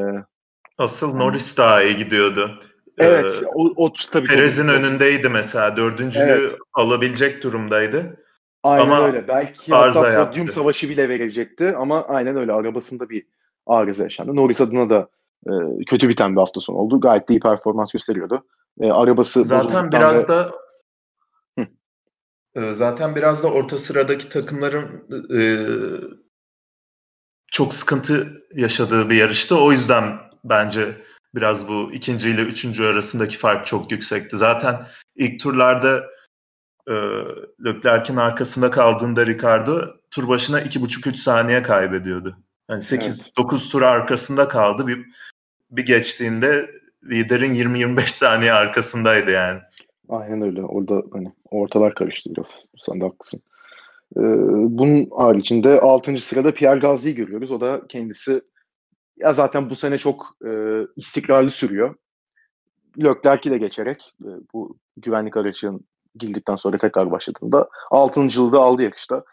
asıl Norris daha iyi gidiyordu. Evet, ee, o, o tabii Perez'in önündeydi mesela. Dördüncülüğü evet. alabilecek durumdaydı. Aynen ama öyle. Belki hatta podyum savaşı bile verilecekti ama aynen öyle. Arabasında bir arıza yaşandı. Norris adına da e, kötü biten bir hafta sonu oldu. Gayet de iyi performans gösteriyordu. E, arabası zaten biraz ve... da e, zaten biraz da orta sıradaki takımların e, çok sıkıntı yaşadığı bir yarıştı. O yüzden bence biraz bu ikinci ile üçüncü arasındaki fark çok yüksekti. Zaten ilk turlarda e, Leclerc'in arkasında kaldığında Ricardo tur başına iki buçuk üç saniye kaybediyordu. Yani 8 9 evet. tur arkasında kaldı. Bir bir geçtiğinde liderin 20-25 saniye arkasındaydı yani. Aynen öyle. Orada hani ortalar karıştı biraz. Sen de haklısın. Ee, bunun haricinde 6. sırada Pierre Gasly'yi görüyoruz. O da kendisi ya zaten bu sene çok e, istikrarlı sürüyor. Leclerc'i de geçerek e, bu güvenlik aracının girdikten sonra tekrar başladığında 6. yılı da aldı yarışta.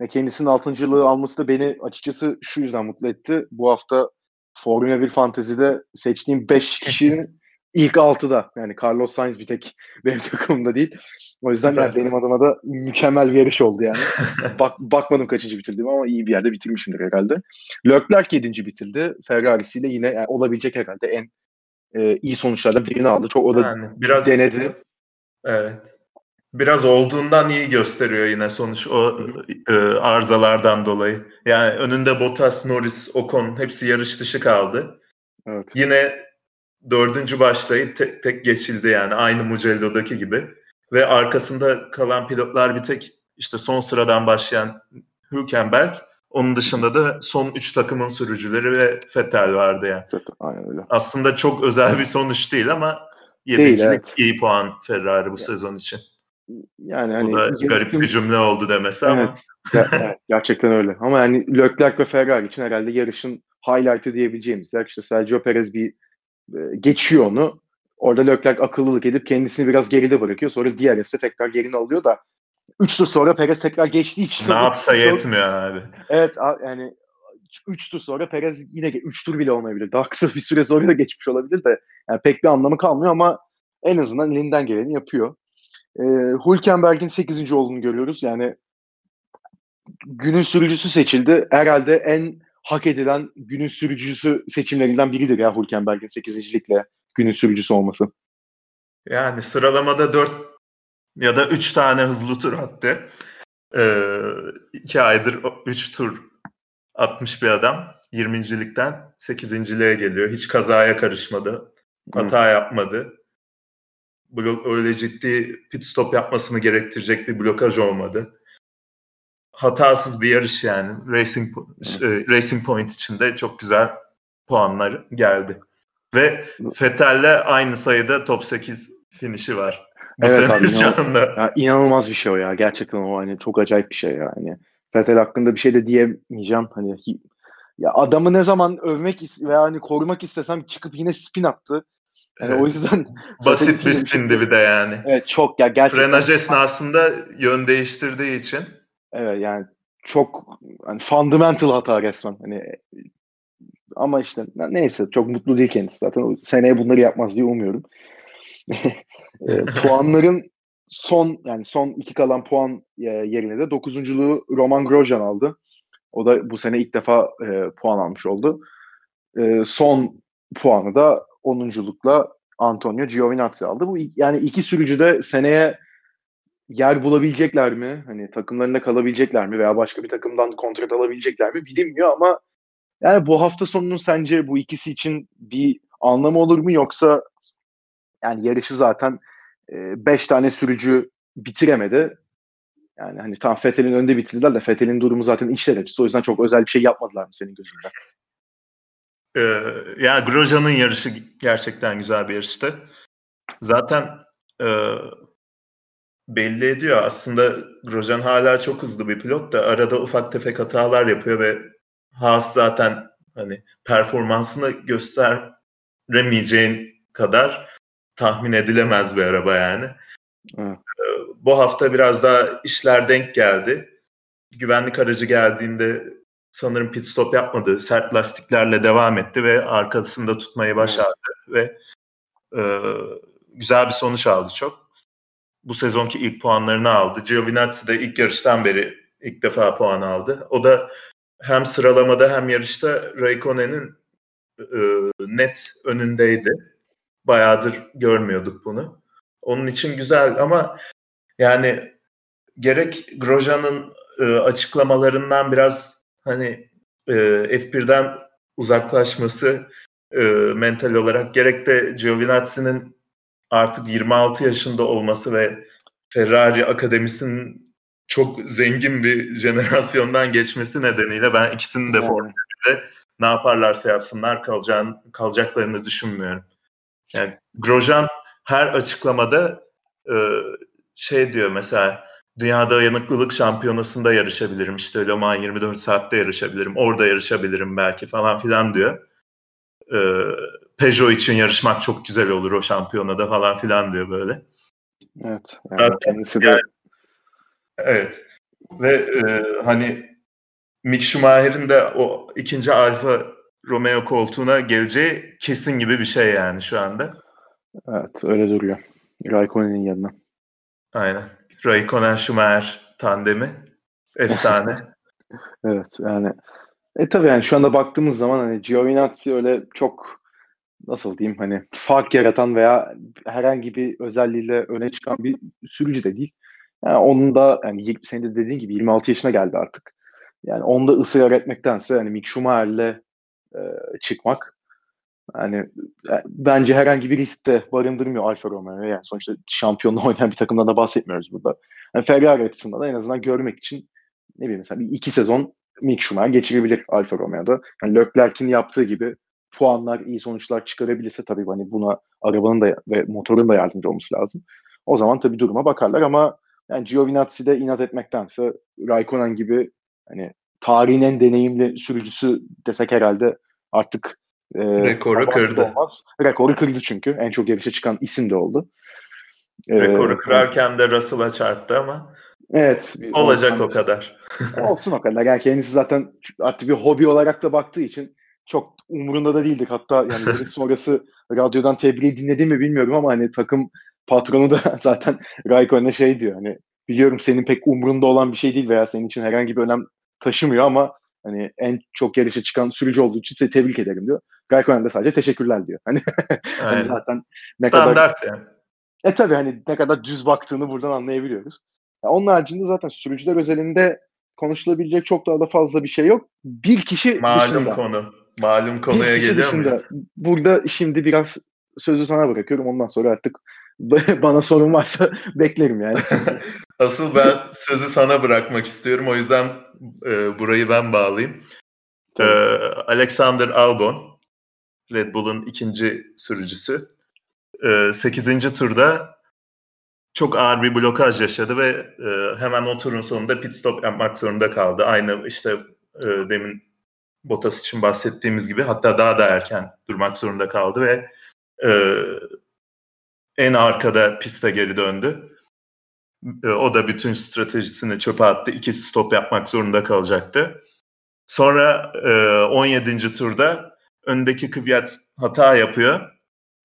Ve kendisinin 6. yılı alması da beni açıkçası şu yüzden mutlu etti. Bu hafta Formula 1 Fantezi'de seçtiğim 5 kişinin ilk 6'da. Yani Carlos Sainz bir tek benim takımımda değil. O yüzden yani benim adıma da mükemmel bir yarış oldu yani. Bak, bakmadım kaçıncı bitirdim ama iyi bir yerde bitirmişimdir herhalde. Leclerc 7. bitirdi. Ferrari'siyle yine yani olabilecek herhalde en e, iyi sonuçlardan birini aldı. Çok o da yani biraz denedi. Evet biraz olduğundan iyi gösteriyor yine sonuç o e, arızalardan dolayı. Yani önünde Bottas, Norris, Ocon hepsi yarış dışı kaldı. Evet. Yine dördüncü başlayıp tek tek geçildi yani aynı Mugello'daki gibi. Ve arkasında kalan pilotlar bir tek işte son sıradan başlayan Hülkenberg. Onun dışında da son üç takımın sürücüleri ve Vettel vardı yani. Aynen öyle. Aslında çok özel bir sonuç değil ama 7. evet. iyi puan Ferrari bu yani. sezon için. Yani hani Bu da garip bir cümle oldu demesi evet, ama. evet, gerçekten öyle. Ama yani Leclerc ve Ferrari için herhalde yarışın highlight'ı diyebileceğimiz yer işte Sergio Perez bir geçiyor onu. Orada Leclerc akıllılık edip kendisini biraz geride bırakıyor. Sonra diğer tekrar yerini alıyor da 3 tur sonra Perez tekrar geçtiği için. Ne yapsa yetmiyor abi. Evet yani 3 tur sonra Perez yine 3 tur bile olmayabilir. Daha kısa bir süre sonra da geçmiş olabilir de yani pek bir anlamı kalmıyor ama en azından elinden geleni yapıyor. E, Hülkenberg'in 8. olduğunu görüyoruz. Yani günün sürücüsü seçildi. Herhalde en hak edilen günün sürücüsü seçimlerinden biridir ya Hülkenberg'in 8. likle günün sürücüsü olması. Yani sıralamada 4 ya da 3 tane hızlı tur attı. Ee, iki aydır 3 tur atmış bir adam. 20.likten 8.liğe geliyor. Hiç kazaya karışmadı. Hata Hı. yapmadı blok, öyle ciddi pit stop yapmasını gerektirecek bir blokaj olmadı. Hatasız bir yarış yani. Racing e, Racing Point içinde çok güzel puanlar geldi. Ve Fettel'le aynı sayıda top 8 finişi var. Bu evet abi şu anda. Ya, inanılmaz bir şey o ya. Gerçekten o hani çok acayip bir şey yani. Fettel hakkında bir şey de diyemeyeceğim. Hani ya adamı ne zaman övmek veya hani korumak istesem çıkıp yine spin attı. Yani evet. o yüzden basit bir spindi bir de yani. Evet çok ya gerçekten. Frenaj esnasında yön değiştirdiği için. Evet yani çok hani fundamental hata resmen. Hani ama işte neyse çok mutlu değil kendisi zaten. O seneye bunları yapmaz diye umuyorum. e, puanların son yani son iki kalan puan e, yerine de dokuzunculuğu Roman Grosjean aldı. O da bu sene ilk defa e, puan almış oldu. E, son puanı da 10'unculukla Antonio Giovinazzi aldı. Bu yani iki sürücü de seneye yer bulabilecekler mi? Hani takımlarında kalabilecekler mi veya başka bir takımdan kontrat alabilecekler mi bilinmiyor ama yani bu hafta sonunun sence bu ikisi için bir anlamı olur mu yoksa yani yarışı zaten 5 e, tane sürücü bitiremedi. Yani hani tam Fethel'in önde bitirdiler de Fethel'in durumu zaten içler acısı. O yüzden çok özel bir şey yapmadılar mı senin gözünden? Ee, yani Grosjean'ın yarışı gerçekten güzel bir yarıştı. Zaten e, belli ediyor. Aslında Grosjean hala çok hızlı bir pilot da arada ufak tefek hatalar yapıyor ve Haas zaten hani performansını gösteremeyeceğin kadar tahmin edilemez bir araba yani. Evet. Bu hafta biraz daha işler denk geldi. Güvenlik aracı geldiğinde sanırım pit stop yapmadı. Sert lastiklerle devam etti ve arkasında tutmayı başardı evet. ve e, güzel bir sonuç aldı çok. Bu sezonki ilk puanlarını aldı. Giovinazzi de ilk yarıştan beri ilk defa puan aldı. O da hem sıralamada hem yarışta Raikkonen'in e, net önündeydi. Bayağıdır görmüyorduk bunu. Onun için güzel ama yani gerek Grosjean'ın e, açıklamalarından biraz hani e, F1'den uzaklaşması e, mental olarak gerek de Giovinazzi'nin artık 26 yaşında olması ve Ferrari akademisinin çok zengin bir jenerasyondan geçmesi nedeniyle ben ikisinin de Formula 1'de ne yaparlarsa yapsınlar kalacağını, kalacaklarını düşünmüyorum. Yani Grosjean her açıklamada e, şey diyor mesela Dünya Dayanıklılık Şampiyonası'nda yarışabilirim. İşte Le Mans 24 saatte yarışabilirim. Orada yarışabilirim belki falan filan diyor. Ee, Peugeot için yarışmak çok güzel olur o şampiyonada falan filan diyor böyle. Evet. Yani Zaten, kendisi de... Yani, evet. Ve e, hani Mick Schumacher'in de o ikinci Alfa Romeo koltuğuna geleceği kesin gibi bir şey yani şu anda. Evet öyle duruyor. Raikkonen'in yanına. Aynen. Raikkonen Schumacher tandemi. Efsane. evet yani e tabii yani şu anda baktığımız zaman hani Giovinazzi öyle çok nasıl diyeyim hani fark yaratan veya herhangi bir özelliğiyle öne çıkan bir sürücü de değil. Yani onun da yani senin de dediğin gibi 26 yaşına geldi artık. Yani onda ısrar etmektense hani Mick Schumacher'le e, çıkmak yani e, bence herhangi bir risk de barındırmıyor Alfa Romeo. Yani sonuçta şampiyonluğu oynayan bir takımdan da bahsetmiyoruz burada. Yani Ferrari açısından da en azından görmek için ne bileyim mesela bir iki sezon Mick Schumacher geçirebilir Alfa Romeo'da. Yani Leclerc'in yaptığı gibi puanlar, iyi sonuçlar çıkarabilirse tabii hani buna arabanın da ve motorun da yardımcı olması lazım. O zaman tabii duruma bakarlar ama yani Giovinazzi de inat etmektense Raikkonen gibi hani tarihin en deneyimli sürücüsü desek herhalde artık e, rekoru kırdı. Olmaz. Rekoru kırdı çünkü. En çok yarışa çıkan isim de oldu. Rekoru ee, kırarken de Russell'a çarptı ama Evet. Olacak olsun, o kadar. olsun o kadar. Yani kendisi zaten artık bir hobi olarak da baktığı için çok umurunda da değildik. Hatta yani sonrası radyodan tebriği dinledi mi bilmiyorum ama hani takım patronu da zaten Raikkonen'e şey diyor hani biliyorum senin pek umurunda olan bir şey değil veya senin için herhangi bir önem taşımıyor ama hani en çok yarışa çıkan sürücü olduğu için seni tebrik ederim diyor. Raikkonen de sadece teşekkürler diyor. Hani, hani zaten ne Standart kadar yani. E tabii hani ne kadar düz baktığını buradan anlayabiliyoruz. Yani onun haricinde zaten sürücüler özelinde konuşulabilecek çok daha da fazla bir şey yok. Bir kişi Malum dışında. konu. Malum konuya geliyor muyuz? Burada şimdi biraz sözü sana bırakıyorum. Ondan sonra artık bana sorun varsa beklerim yani. Asıl ben sözü sana bırakmak istiyorum. O yüzden e, burayı ben bağlayayım. E, Alexander Albon, Red Bull'un ikinci sürücüsü. E, 8. turda çok ağır bir blokaj yaşadı ve e, hemen o turun sonunda pit stop yapmak zorunda kaldı. Aynı işte e, demin Bottas için bahsettiğimiz gibi hatta daha da erken durmak zorunda kaldı ve e, en arkada piste geri döndü. E, o da bütün stratejisini çöpe attı. İki stop yapmak zorunda kalacaktı. Sonra e, 17. turda öndeki Kvyat hata yapıyor.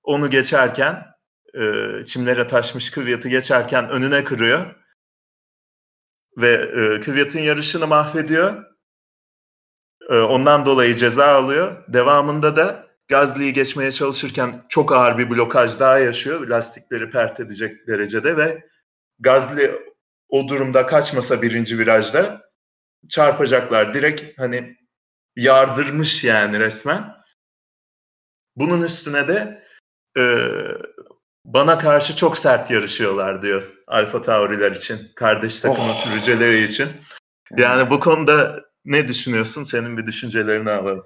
Onu geçerken e, çimlere taşmış Kvyat'ı geçerken önüne kırıyor. Ve e, Kvyat'ın yarışını mahvediyor. E, ondan dolayı ceza alıyor. Devamında da Gazli'yi geçmeye çalışırken çok ağır bir blokaj daha yaşıyor. Lastikleri pert edecek derecede ve Gazli o durumda kaçmasa birinci virajda çarpacaklar. Direkt hani yardırmış yani resmen. Bunun üstüne de e, bana karşı çok sert yarışıyorlar diyor Alfa Tauri'ler için. Kardeş takımın oh. sürücüleri için. Yani bu konuda ne düşünüyorsun? Senin bir düşüncelerini alalım.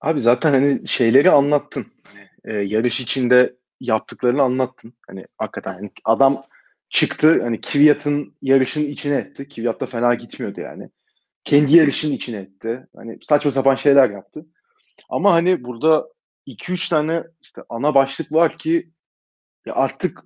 Abi zaten hani şeyleri anlattın. Hani, e, yarış içinde yaptıklarını anlattın. Hani hakikaten hani adam çıktı hani Kvyat'ın yarışın içine etti. Kvyat da fena gitmiyordu yani. Kendi yarışın içine etti. Hani saçma sapan şeyler yaptı. Ama hani burada 2-3 tane işte ana başlık var ki ya artık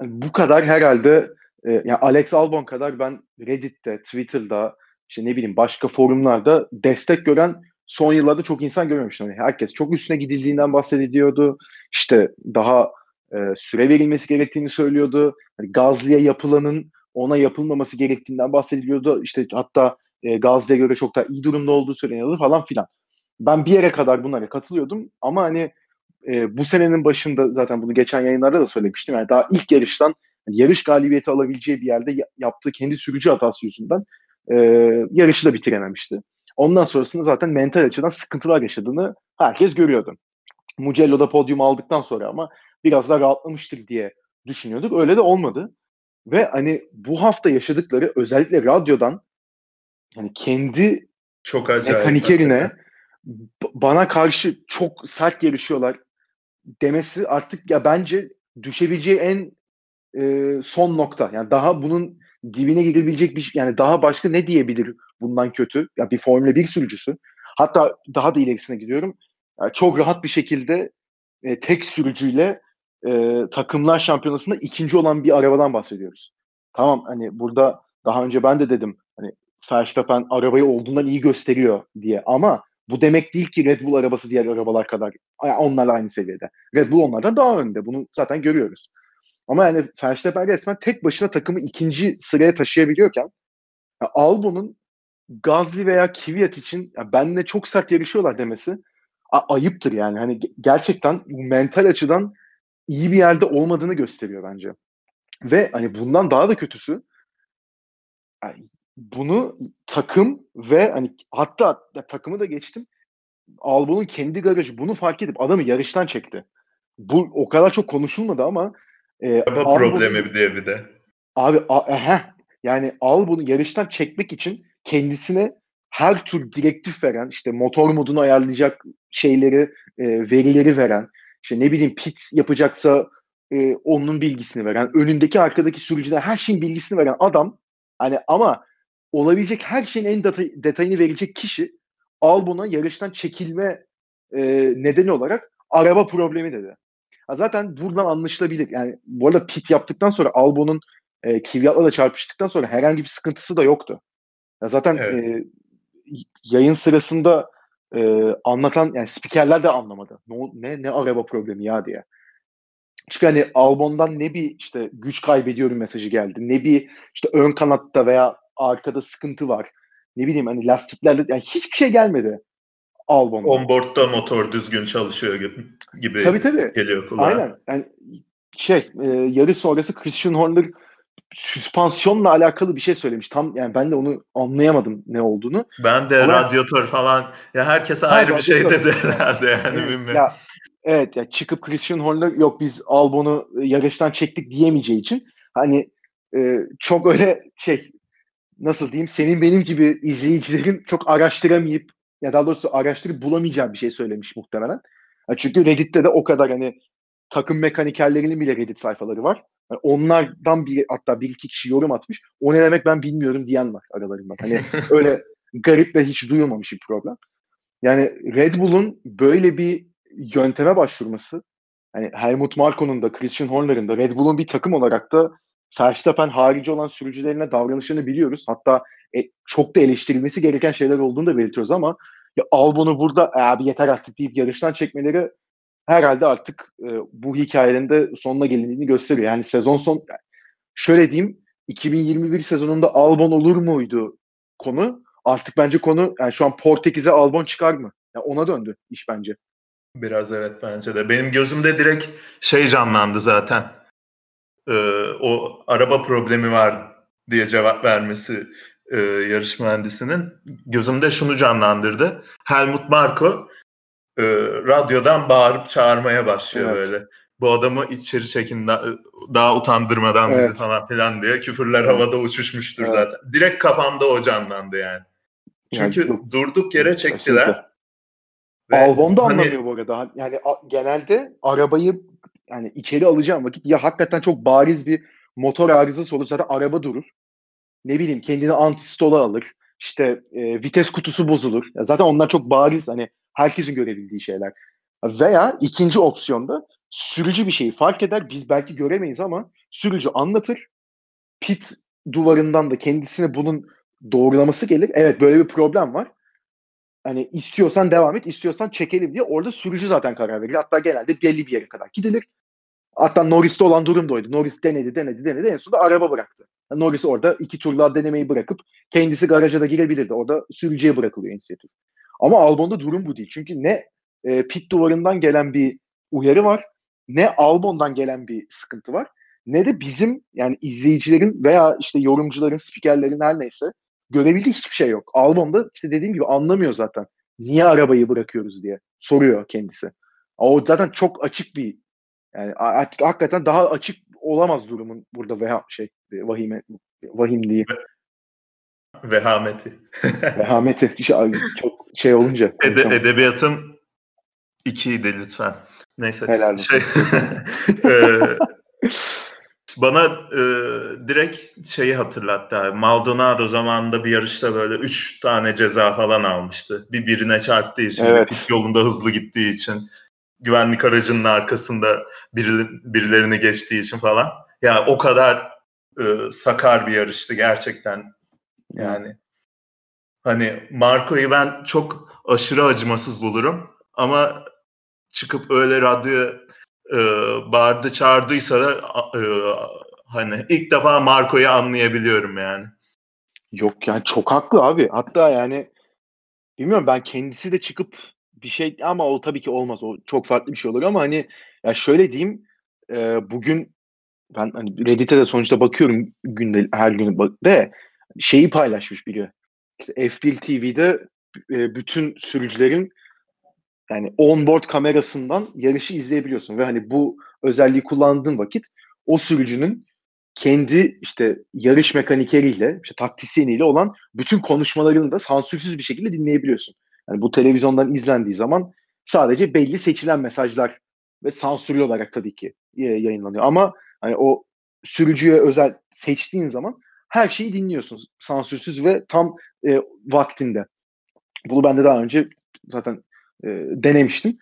bu kadar herhalde e, yani Alex Albon kadar ben Reddit'te, Twitter'da işte ne bileyim başka forumlarda destek gören son yıllarda çok insan görmemiştim. Yani herkes çok üstüne gidildiğinden bahsediliyordu. İşte daha e, süre verilmesi gerektiğini söylüyordu. Hani Gazli'ye yapılanın ona yapılmaması gerektiğinden bahsediliyordu. İşte hatta e, Gazli'ye göre çok daha iyi durumda olduğu söyleniyordu falan filan. Ben bir yere kadar bunlara katılıyordum ama hani e, bu senenin başında zaten bunu geçen yayınlarda da söylemiştim. Yani daha ilk yarıştan yani yarış galibiyeti alabileceği bir yerde yaptığı kendi sürücü hatası yüzünden e, yarışı da bitirememişti. Ondan sonrasında zaten mental açıdan sıkıntılar yaşadığını herkes görüyordu. Mugello'da podyum aldıktan sonra ama biraz daha rahatlamıştır diye düşünüyorduk. Öyle de olmadı. Ve hani bu hafta yaşadıkları özellikle radyodan hani kendi çok acayip mekanikerine bana karşı çok sert yarışıyorlar demesi artık ya bence düşebileceği en e, son nokta. Yani daha bunun dibine girebilecek bir şey, yani daha başka ne diyebilir bundan kötü? Ya bir Formula 1 sürücüsü. Hatta daha da ilerisine gidiyorum. Yani çok rahat bir şekilde e, tek sürücüyle e, takımlar şampiyonasında ikinci olan bir arabadan bahsediyoruz. Tamam hani burada daha önce ben de dedim hani Verstappen arabayı olduğundan iyi gösteriyor diye ama bu demek değil ki Red Bull arabası diğer arabalar kadar onlarla aynı seviyede. Red Bull onlardan daha önde. Bunu zaten görüyoruz. Ama yani Verstappen resmen tek başına takımı ikinci sıraya taşıyabiliyorken ya Albon'un Gazli veya Kvyat için ya benle çok sert yarışıyorlar demesi a- ayıptır yani. Hani gerçekten mental açıdan iyi bir yerde olmadığını gösteriyor bence. Ve hani bundan daha da kötüsü yani bunu takım ve hani hatta takımı da geçtim. Albon'un kendi garajı bunu fark edip adamı yarıştan çekti. Bu o kadar çok konuşulmadı ama e, Araba problemi diye bir de. Abi a, heh, yani Albon'u yarıştan çekmek için kendisine her tür direktif veren, işte motor modunu ayarlayacak şeyleri, e, verileri veren, işte ne bileyim pit yapacaksa e, onun bilgisini veren, önündeki arkadaki sürücüler her şeyin bilgisini veren adam hani ama olabilecek her şeyin en detay, detayını verecek kişi Albon'a yarıştan çekilme e, nedeni olarak araba problemi dedi. Zaten buradan anlaşılabilir. Yani bu arada pit yaptıktan sonra Albon'un e, Kvyat'la da çarpıştıktan sonra herhangi bir sıkıntısı da yoktu. Ya zaten evet. e, yayın sırasında e, anlatan yani spikerler de anlamadı. Ne, ne ne araba problemi ya diye. Çünkü hani Albon'dan ne bir işte güç kaybediyorum mesajı geldi. Ne bir işte ön kanatta veya arkada sıkıntı var. Ne bileyim hani lastiklerle yani hiçbir şey gelmedi. Albon'dan. Onboard'da motor düzgün çalışıyor gibi tabii, tabii. geliyor kulağa. Aynen. Yani şey e, yarı sonrası Christian Horner süspansiyonla alakalı bir şey söylemiş. Tam yani ben de onu anlayamadım ne olduğunu. Ben de Ama, radyatör falan ya herkese ayrı ha, bir şey dedi herhalde yani evet, bilmiyorum. Ya, evet ya çıkıp Christian Horner yok biz Albon'u yarıştan çektik diyemeyeceği için hani e, çok öyle şey nasıl diyeyim senin benim gibi izleyicilerin çok araştıramayıp ya daha doğrusu araştırıp bulamayacağı bir şey söylemiş muhtemelen. Çünkü Reddit'te de o kadar hani takım mekanikerlerinin bile Reddit sayfaları var. Yani onlardan bir hatta bir iki kişi yorum atmış. O ne demek ben bilmiyorum diyen var aralarında. Hani öyle garip ve hiç duyulmamış bir problem. Yani Red Bull'un böyle bir yönteme başvurması hani Helmut Marko'nun da Christian Horner'ın da Red Bull'un bir takım olarak da Verstappen harici olan sürücülerine davranışını biliyoruz. Hatta e, çok da eleştirilmesi gereken şeyler olduğunu da belirtiyoruz ama ya Albon'u burada e, abi yeter artık deyip yarıştan çekmeleri herhalde artık e, bu hikayenin de sonuna gelindiğini gösteriyor. Yani sezon son şöyle diyeyim 2021 sezonunda Albon olur muydu konu? Artık bence konu yani şu an Portekiz'e Albon çıkar mı? Yani ona döndü iş bence. Biraz evet bence de. Benim gözümde direkt şey canlandı zaten. Ee, o araba problemi var diye cevap vermesi e, yarış mühendisinin gözümde şunu canlandırdı. Helmut Marko e, radyodan bağırıp çağırmaya başlıyor evet. böyle. Bu adamı içeri çekin daha, daha utandırmadan evet. bizi falan filan diye küfürler evet. havada uçuşmuştur evet. zaten. Direkt kafamda o canlandı yani. Çünkü yani, durduk yere çektiler. Ve Albon da hani, anlamıyor bu arada. Yani a, genelde arabayı yani içeri alacağım vakit ya hakikaten çok bariz bir motor arızası olur zaten araba durur. Ne bileyim kendini antistola alır. İşte e, vites kutusu bozulur. Ya zaten onlar çok bariz hani herkesin görebildiği şeyler. Veya ikinci opsiyonda sürücü bir şeyi fark eder. Biz belki göremeyiz ama sürücü anlatır. Pit duvarından da kendisine bunun doğrulaması gelir. Evet böyle bir problem var. Hani istiyorsan devam et, istiyorsan çekelim diye orada sürücü zaten karar verir. Hatta genelde belli bir yere kadar gidilir. Hatta Norris'te olan durum da oydu. Norris denedi, denedi, denedi. En sonunda araba bıraktı. Norris orada iki turla denemeyi bırakıp kendisi garaja da girebilirdi. Orada sürücüye bırakılıyor inisiyatif. Ama Albon'da durum bu değil. Çünkü ne e, pit duvarından gelen bir uyarı var, ne Albon'dan gelen bir sıkıntı var, ne de bizim yani izleyicilerin veya işte yorumcuların, spikerlerin her neyse görebildiği hiçbir şey yok. Albon'da işte dediğim gibi anlamıyor zaten. Niye arabayı bırakıyoruz diye soruyor kendisi. O zaten çok açık bir yani hakikaten daha açık olamaz durumun burada veha şey vahime vahimliği. Vehameti. Vehameti. Çok şey olunca. Ede, edebiyatım ikiydi lütfen. Neyse. Helal şey, e, bana e, direkt şeyi hatırlattı. Maldonado zamanında bir yarışta böyle üç tane ceza falan almıştı. Bir birine çarptığı için, evet. yolunda hızlı gittiği için, güvenlik aracının arkasında biri, birilerini geçtiği için falan. Ya yani o kadar e, sakar bir yarıştı gerçekten. Yani hani Marco'yu ben çok aşırı acımasız bulurum ama çıkıp öyle radyoya e, bağırdı çağırdıysa da e, hani ilk defa Marco'yu anlayabiliyorum yani. Yok yani çok haklı abi. Hatta yani bilmiyorum ben kendisi de çıkıp bir şey ama o tabii ki olmaz. O çok farklı bir şey olur ama hani ya şöyle diyeyim e, bugün ben hani Reddit'e de sonuçta bakıyorum günde her gün de şeyi paylaşmış biri. İşte F1 TV'de e, bütün sürücülerin yani onboard kamerasından yarışı izleyebiliyorsun ve hani bu özelliği kullandığın vakit o sürücünün kendi işte yarış mekanikeriyle, işte taktisyeniyle olan bütün konuşmalarını da sansürsüz bir şekilde dinleyebiliyorsun. Yani bu televizyondan izlendiği zaman sadece belli seçilen mesajlar ve sansürlü olarak tabii ki e, yayınlanıyor. Ama hani o sürücüye özel seçtiğin zaman her şeyi dinliyorsun sansürsüz ve tam e, vaktinde. Bunu ben de daha önce zaten e, denemiştim.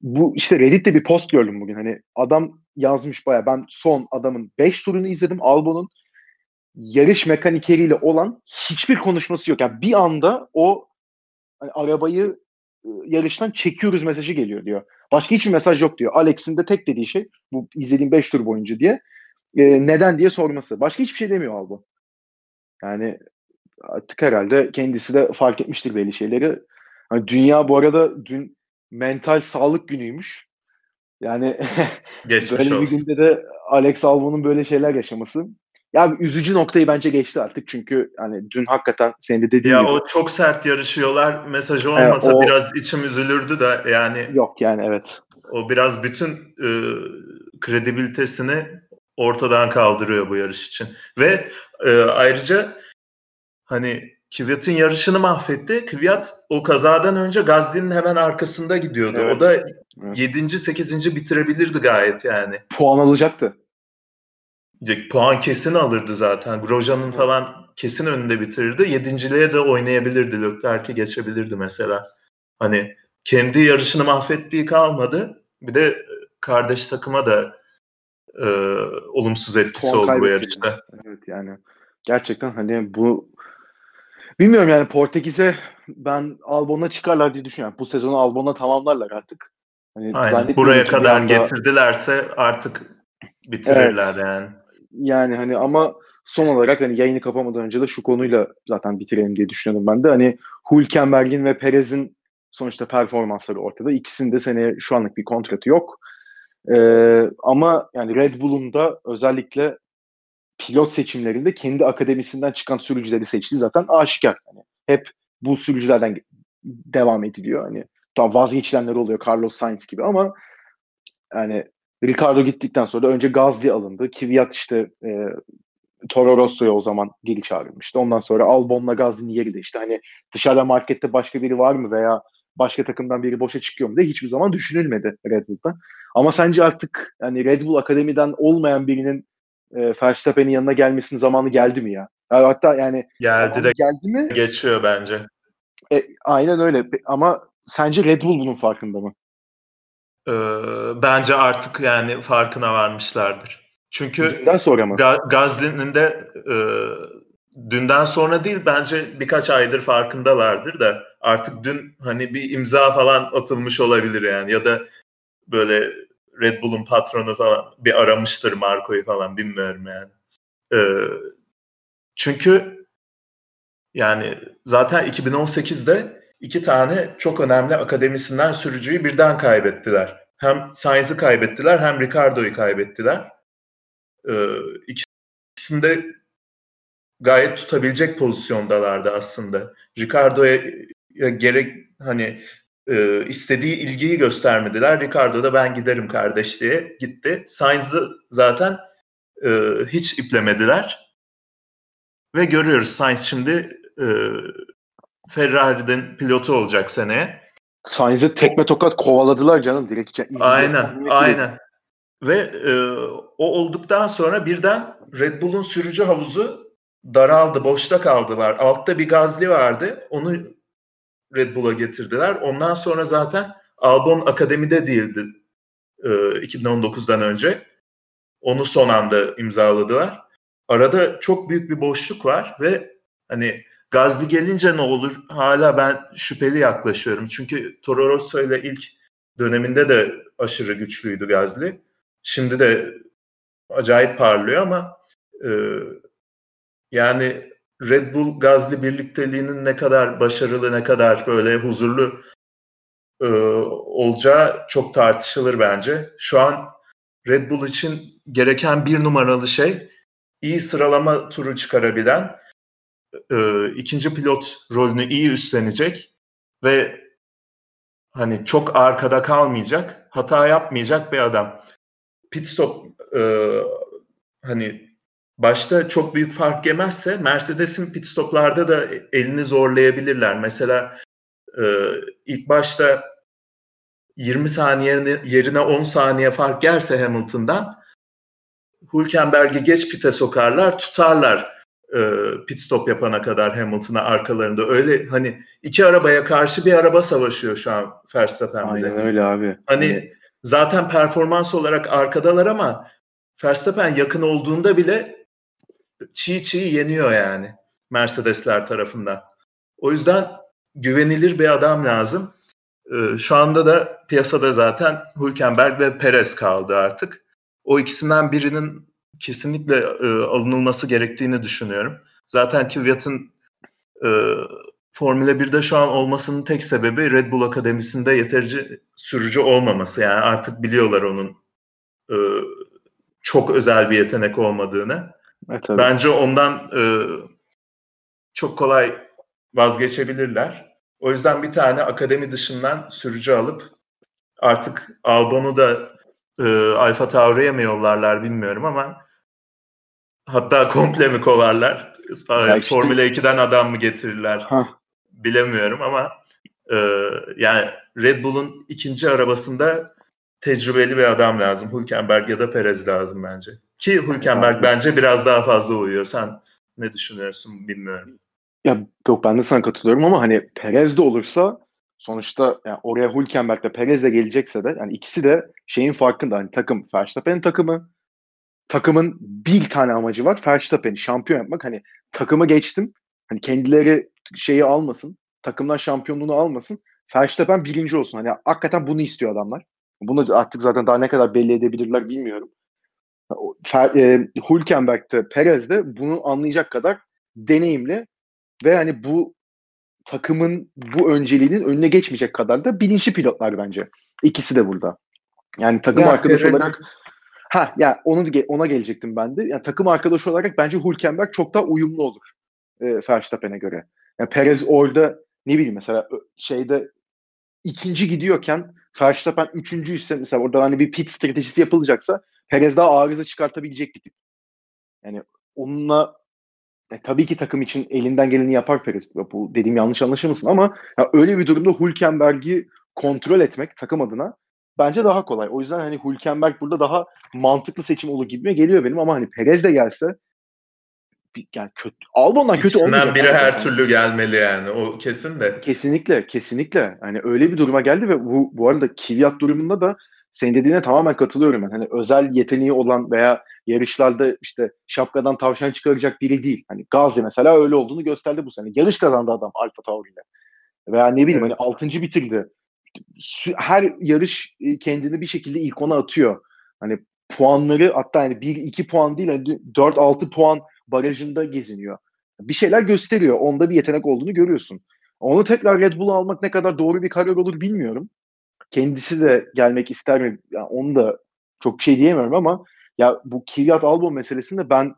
Bu işte Reddit'te bir post gördüm bugün. Hani adam yazmış baya ben son adamın 5 turunu izledim. Albon'un yarış mekanikeriyle olan hiçbir konuşması yok. Yani bir anda o hani arabayı yarıştan çekiyoruz mesajı geliyor diyor. Başka hiçbir mesaj yok diyor. Alex'in de tek dediği şey bu izlediğim 5 tur boyunca diye e, neden diye sorması. Başka hiçbir şey demiyor Albon. Yani artık herhalde kendisi de fark etmiştir belli şeyleri. Hani dünya bu arada dün mental sağlık günüymüş. Yani böyle bir günde de Alex Albon'un böyle şeyler yaşaması. Ya üzücü noktayı bence geçti artık çünkü hani dün hakikaten senin de dediğin ya gibi. Ya o çok sert yarışıyorlar. Mesajı olmasa evet, o... biraz içim üzülürdü de yani. Yok yani evet. O biraz bütün e, kredibilitesini ortadan kaldırıyor bu yarış için. Ve e, ayrıca hani Kvyat'ın yarışını mahvetti. Kvyat o kazadan önce Gazli'nin hemen arkasında gidiyordu. Evet. O da evet. 7. 8. bitirebilirdi gayet yani. Puan alacaktı. Puan kesin alırdı zaten. Grosjean'ın falan kesin önünde bitirirdi. Yedinciliğe de oynayabilirdi. Leclerc'i geçebilirdi mesela. Hani kendi yarışını mahvettiği kalmadı. Bir de kardeş takıma da e, olumsuz etkisi Puan oldu bu yarışta. Evet yani gerçekten hani bu bilmiyorum yani Portekiz'e ben Albon'a çıkarlar diye düşünüyorum. Bu sezonu Albon'a tamamlarlar artık. Hani Aynen. Buraya kadar anda... getirdilerse artık bitirirler evet. yani. Yani hani ama son olarak hani yayını kapamadan önce de şu konuyla zaten bitirelim diye düşünüyorum ben de. Hani Hülkenberg'in ve Perez'in sonuçta performansları ortada. İkisinde seneye şu anlık bir kontratı yok. Ee, ama yani Red Bull'un da özellikle pilot seçimlerinde kendi akademisinden çıkan sürücüleri seçtiği zaten aşikar. Yani hep bu sürücülerden devam ediliyor. Hani tam vazgeçilenler oluyor Carlos Sainz gibi ama yani Ricardo gittikten sonra önce Gazli alındı. Kvyat işte e, Toro Rosso'ya o zaman geri çağrılmıştı. Ondan sonra Albon'la Gazli'nin yeri de işte hani dışarıda markette başka biri var mı veya başka takımdan biri boşa çıkıyor mu diye hiçbir zaman düşünülmedi Red Bull'da. Ama sence artık yani Red Bull Akademi'den olmayan birinin e, Verstappen'in yanına gelmesinin zamanı geldi mi ya? yani hatta yani geldi de geldi mi? Geçiyor bence. E, aynen öyle. Ama sence Red Bull bunun farkında mı? Ee, bence artık yani farkına varmışlardır. Çünkü Dünden sonra mı? Ga- Gazli'nin de e, dünden sonra değil bence birkaç aydır farkındalardır da artık dün hani bir imza falan atılmış olabilir yani ya da böyle Red Bull'un patronu falan bir aramıştır Marco'yu falan bilmiyorum yani. Ee, çünkü yani zaten 2018'de iki tane çok önemli akademisinden sürücüyü birden kaybettiler. Hem Sainz'ı kaybettiler hem Ricardo'yu kaybettiler. Ee, ikisinde gayet tutabilecek pozisyondalardı aslında. Ricardo'ya gerek hani e, istediği ilgiyi göstermediler. Ricardo da ben giderim kardeş diye gitti. Sainz'ı zaten e, hiç iplemediler. Ve görüyoruz Sainz şimdi e, Ferrari'den pilotu olacak seneye. Sainz'ı tekme tokat kovaladılar canım direkt. Aynen, aynen. Ve e, o olduktan sonra birden Red Bull'un sürücü havuzu daraldı, boşta kaldılar. Altta bir Gazli vardı. Onu Red Bull'a getirdiler. Ondan sonra zaten Albon akademide değildi e, 2019'dan önce. Onu son anda imzaladılar. Arada çok büyük bir boşluk var ve hani Gazli gelince ne olur? Hala ben şüpheli yaklaşıyorum. Çünkü Toro Rosso ile ilk döneminde de aşırı güçlüydü Gazli. Şimdi de acayip parlıyor ama e, yani Red Bull Gazli birlikteliğinin ne kadar başarılı, ne kadar böyle huzurlu e, olacağı çok tartışılır bence. Şu an Red Bull için gereken bir numaralı şey iyi sıralama turu çıkarabilen, e, ikinci pilot rolünü iyi üstlenecek ve hani çok arkada kalmayacak, hata yapmayacak bir adam. Pit stop e, hani başta çok büyük fark yemezse Mercedes'in pit stoplarda da elini zorlayabilirler. Mesela e, ilk başta 20 saniye yerine 10 saniye fark gelse Hamilton'dan Hülkenberg'i geç pite sokarlar, tutarlar e, pit stop yapana kadar Hamilton'a arkalarında. Öyle hani iki arabaya karşı bir araba savaşıyor şu an Verstappen Aynen öyle abi. Hani evet. zaten performans olarak arkadalar ama Verstappen yakın olduğunda bile çiğ çiğ yeniyor yani Mercedesler tarafından. O yüzden güvenilir bir adam lazım. Ee, şu anda da piyasada zaten Hülkenberg ve Perez kaldı artık. O ikisinden birinin kesinlikle e, alınılması gerektiğini düşünüyorum. Zaten Kvyat'ın e, Formula 1'de şu an olmasının tek sebebi Red Bull Akademisi'nde yeterince sürücü olmaması. Yani artık biliyorlar onun e, çok özel bir yetenek olmadığını. E, tabii. Bence ondan e, çok kolay vazgeçebilirler. O yüzden bir tane akademi dışından sürücü alıp artık Albon'u da e, Alfa Tauri'ye mi yollarlar bilmiyorum ama hatta komple mi kovarlar? Ya işte, Formula 2'den adam mı getirirler? Ha. Bilemiyorum ama e, yani Red Bull'un ikinci arabasında tecrübeli bir adam lazım. Hülkenberg ya da Perez lazım bence. Ki Hülkenberg bence biraz daha fazla uyuyor. Sen ne düşünüyorsun bilmiyorum. Ya yok ben de sana katılıyorum ama hani Perez de olursa sonuçta yani oraya Hülkenberg de Perez de gelecekse de yani ikisi de şeyin farkında. Hani takım Verstappen'in takımı. Takımın bir tane amacı var Verstappen'i şampiyon yapmak. Hani takımı geçtim. Hani kendileri şeyi almasın takımdan şampiyonluğunu almasın. Verstappen birinci olsun. Hani hakikaten bunu istiyor adamlar. Bunu artık zaten daha ne kadar belli edebilirler bilmiyorum. E, Hülkenberg'de Perez de bunu anlayacak kadar deneyimli ve hani bu takımın bu önceliğinin önüne geçmeyecek kadar da bilinçli pilotlar bence. İkisi de burada. Yani takım ya, arkadaşı evet. olarak ha ya onu ona gelecektim ben de. Yani takım arkadaşı olarak bence Hülkenberg çok daha uyumlu olur e, Verstappen'e göre. Yani Perez orada ne bileyim mesela şeyde ikinci gidiyorken Verstappen üçüncü ise mesela orada hani bir pit stratejisi yapılacaksa Perez daha arıza çıkartabilecek bir tip. Yani onunla e, tabii ki takım için elinden geleni yapar Perez. Bu dediğim yanlış anlaşılmasın ama ya öyle bir durumda Hülkenberg'i kontrol etmek takım adına bence daha kolay. O yüzden hani Hülkenberg burada daha mantıklı seçim olur gibi geliyor benim ama hani Perez de gelse yani kötü Albon'dan kötü olmayacak. biri her türlü gelmeli yani. O kesin de. Kesinlikle, kesinlikle. hani öyle bir duruma geldi ve bu bu arada Kvyat durumunda da senin dediğine tamamen katılıyorum ben. Hani özel yeteneği olan veya yarışlarda işte şapkadan tavşan çıkaracak biri değil. Hani Gazi mesela öyle olduğunu gösterdi bu sene. Yarış kazandı adam Alfa Tauri'yle. Veya ne bileyim evet. hani 6. bitirdi. Her yarış e, kendini bir şekilde ilk ona atıyor. Hani puanları hatta yani 1-2 puan değil hani 4-6 puan barajında geziniyor. Bir şeyler gösteriyor. Onda bir yetenek olduğunu görüyorsun. Onu tekrar Red Bull'a almak ne kadar doğru bir karar olur bilmiyorum. Kendisi de gelmek ister mi? Yani onu da çok şey diyemiyorum ama ya bu Kvyat Albon meselesinde ben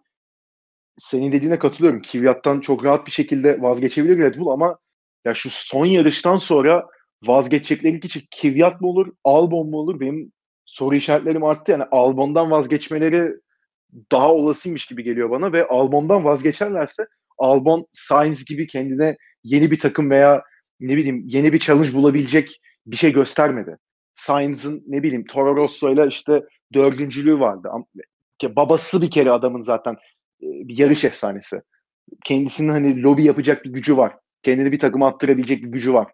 senin dediğine katılıyorum. Kvyat'tan çok rahat bir şekilde vazgeçebilir Red Bull ama ya şu son yarıştan sonra vazgeçecekleri kişi Kvyat mı olur, Albon mu olur? Benim soru işaretlerim arttı. Yani Albon'dan vazgeçmeleri daha olasıymış gibi geliyor bana ve Albon'dan vazgeçerlerse Albon Sainz gibi kendine yeni bir takım veya ne bileyim yeni bir challenge bulabilecek bir şey göstermedi. Sainz'ın ne bileyim Toro Rosso ile işte dördüncülüğü vardı. Babası bir kere adamın zaten e, bir yarış efsanesi. Kendisinin hani lobi yapacak bir gücü var. Kendini bir takıma attırabilecek bir gücü var.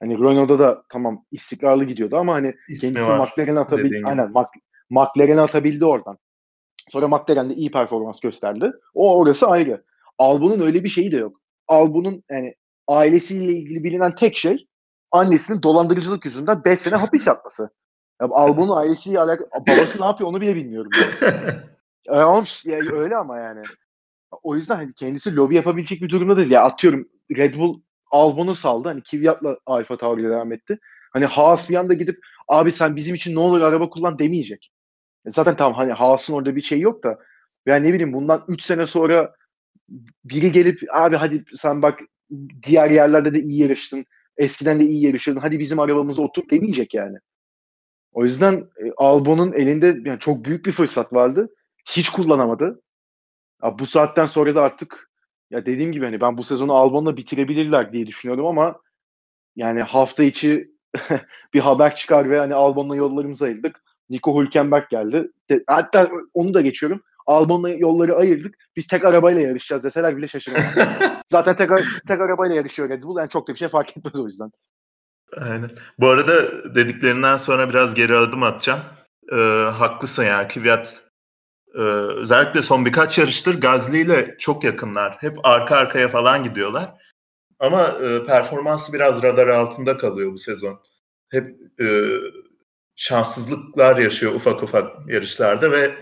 Hani Renault'da da tamam istikrarlı gidiyordu ama hani İsmi kendisi McLaren'e atabildi. Aynen Mac, McLaren'e atabildi oradan. Sonra McLaren'de iyi performans gösterdi. O orası ayrı. Albon'un öyle bir şeyi de yok. Albon'un yani ailesiyle ilgili bilinen tek şey annesinin dolandırıcılık yüzünden 5 sene hapis yatması. Ya, Albon'un ailesiyle alakalı babası ne yapıyor onu bile bilmiyorum. Yani. yani öyle ama yani. O yüzden hani kendisi lobi yapabilecek bir durumda değil. Ya atıyorum Red Bull Albon'u saldı. Hani Kvyat'la Alfa Tauri devam etti. Hani Haas bir anda gidip abi sen bizim için ne olur araba kullan demeyecek. E, zaten tamam hani Haas'ın orada bir şey yok da yani ne bileyim bundan 3 sene sonra biri gelip abi hadi sen bak diğer yerlerde de iyi yarıştın. Eskiden de iyi yarışıyordun. Hadi bizim arabamıza otur demeyecek yani. O yüzden e, Albon'un elinde yani çok büyük bir fırsat vardı. Hiç kullanamadı. Ya bu saatten sonra da artık ya dediğim gibi hani ben bu sezonu Albon'la bitirebilirler diye düşünüyorum ama yani hafta içi bir haber çıkar ve hani Albon'la yollarımızı ayırdık. Nico Hülkenberg geldi. Hatta onu da geçiyorum. Albon'la yolları ayırdık. Biz tek arabayla yarışacağız deseler bile şaşırmam. Zaten tek, tek arabayla yarışıyor Red Bull. Yani çok da bir şey fark etmez o yüzden. Aynen. Bu arada dediklerinden sonra biraz geri adım atacağım. Ee, haklısın ya. Kvyat e, özellikle son birkaç yarıştır Gazli ile çok yakınlar. Hep arka arkaya falan gidiyorlar. Ama e, performansı biraz radar altında kalıyor bu sezon. Hep e, şanssızlıklar yaşıyor ufak ufak yarışlarda ve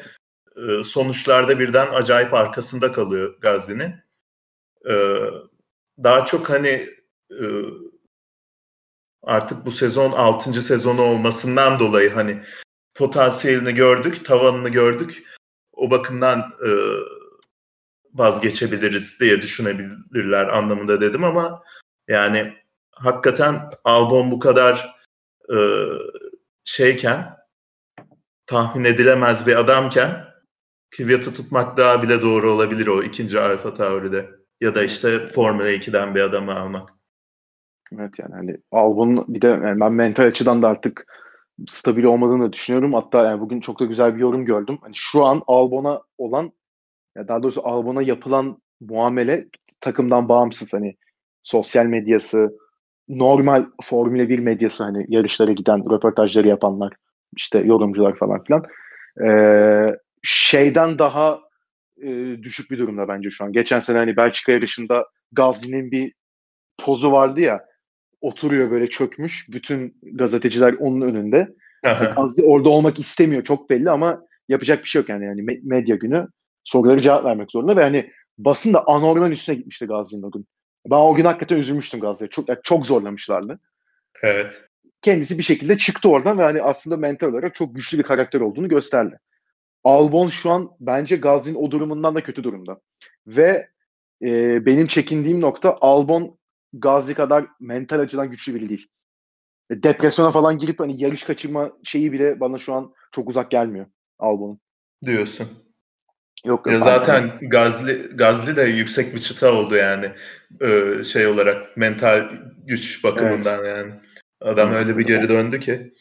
e, sonuçlarda birden acayip arkasında kalıyor Gazli'nin. E, daha çok hani e, artık bu sezon 6. sezonu olmasından dolayı hani potansiyelini gördük, tavanını gördük. O bakımdan e, vazgeçebiliriz diye düşünebilirler anlamında dedim ama yani hakikaten Albon bu kadar e, şeyken tahmin edilemez bir adamken Kvyat'ı tutmak daha bile doğru olabilir o ikinci Alfa Tauri'de. Ya da işte Formula 2'den bir adamı almak. Evet yani hani Albon'un bir de yani ben mental açıdan da artık stabil olmadığını düşünüyorum. Hatta yani bugün çok da güzel bir yorum gördüm. Hani şu an Albon'a olan ya daha doğrusu Albon'a yapılan muamele takımdan bağımsız hani sosyal medyası, normal Formula 1 medyası hani yarışlara giden röportajları yapanlar, işte yorumcular falan filan. Ee, şeyden daha e, düşük bir durumda bence şu an. Geçen sene hani Belçika yarışında Gazli'nin bir pozu vardı ya oturuyor böyle çökmüş. Bütün gazeteciler onun önünde. Gazli orada olmak istemiyor çok belli ama yapacak bir şey yok yani. yani medya günü soruları cevap vermek zorunda ve hani basın da anormal üstüne gitmişti Gazli'nin o gün. Ben o gün hakikaten üzülmüştüm Gazli'ye. Çok, yani çok zorlamışlardı. Evet. Kendisi bir şekilde çıktı oradan ve hani aslında mental olarak çok güçlü bir karakter olduğunu gösterdi. Albon şu an bence Gazli'nin o durumundan da kötü durumda. Ve e, benim çekindiğim nokta Albon Gazli kadar mental açıdan güçlü biri değil. E, depresyona falan girip hani yarış kaçırma şeyi bile bana şu an çok uzak gelmiyor Albon'un. Diyorsun. Yok, ya zaten. Gazli Gazli de yüksek bir çıta oldu yani ee, şey olarak mental güç bakımından evet. yani. Adam öyle bir geri döndü ki.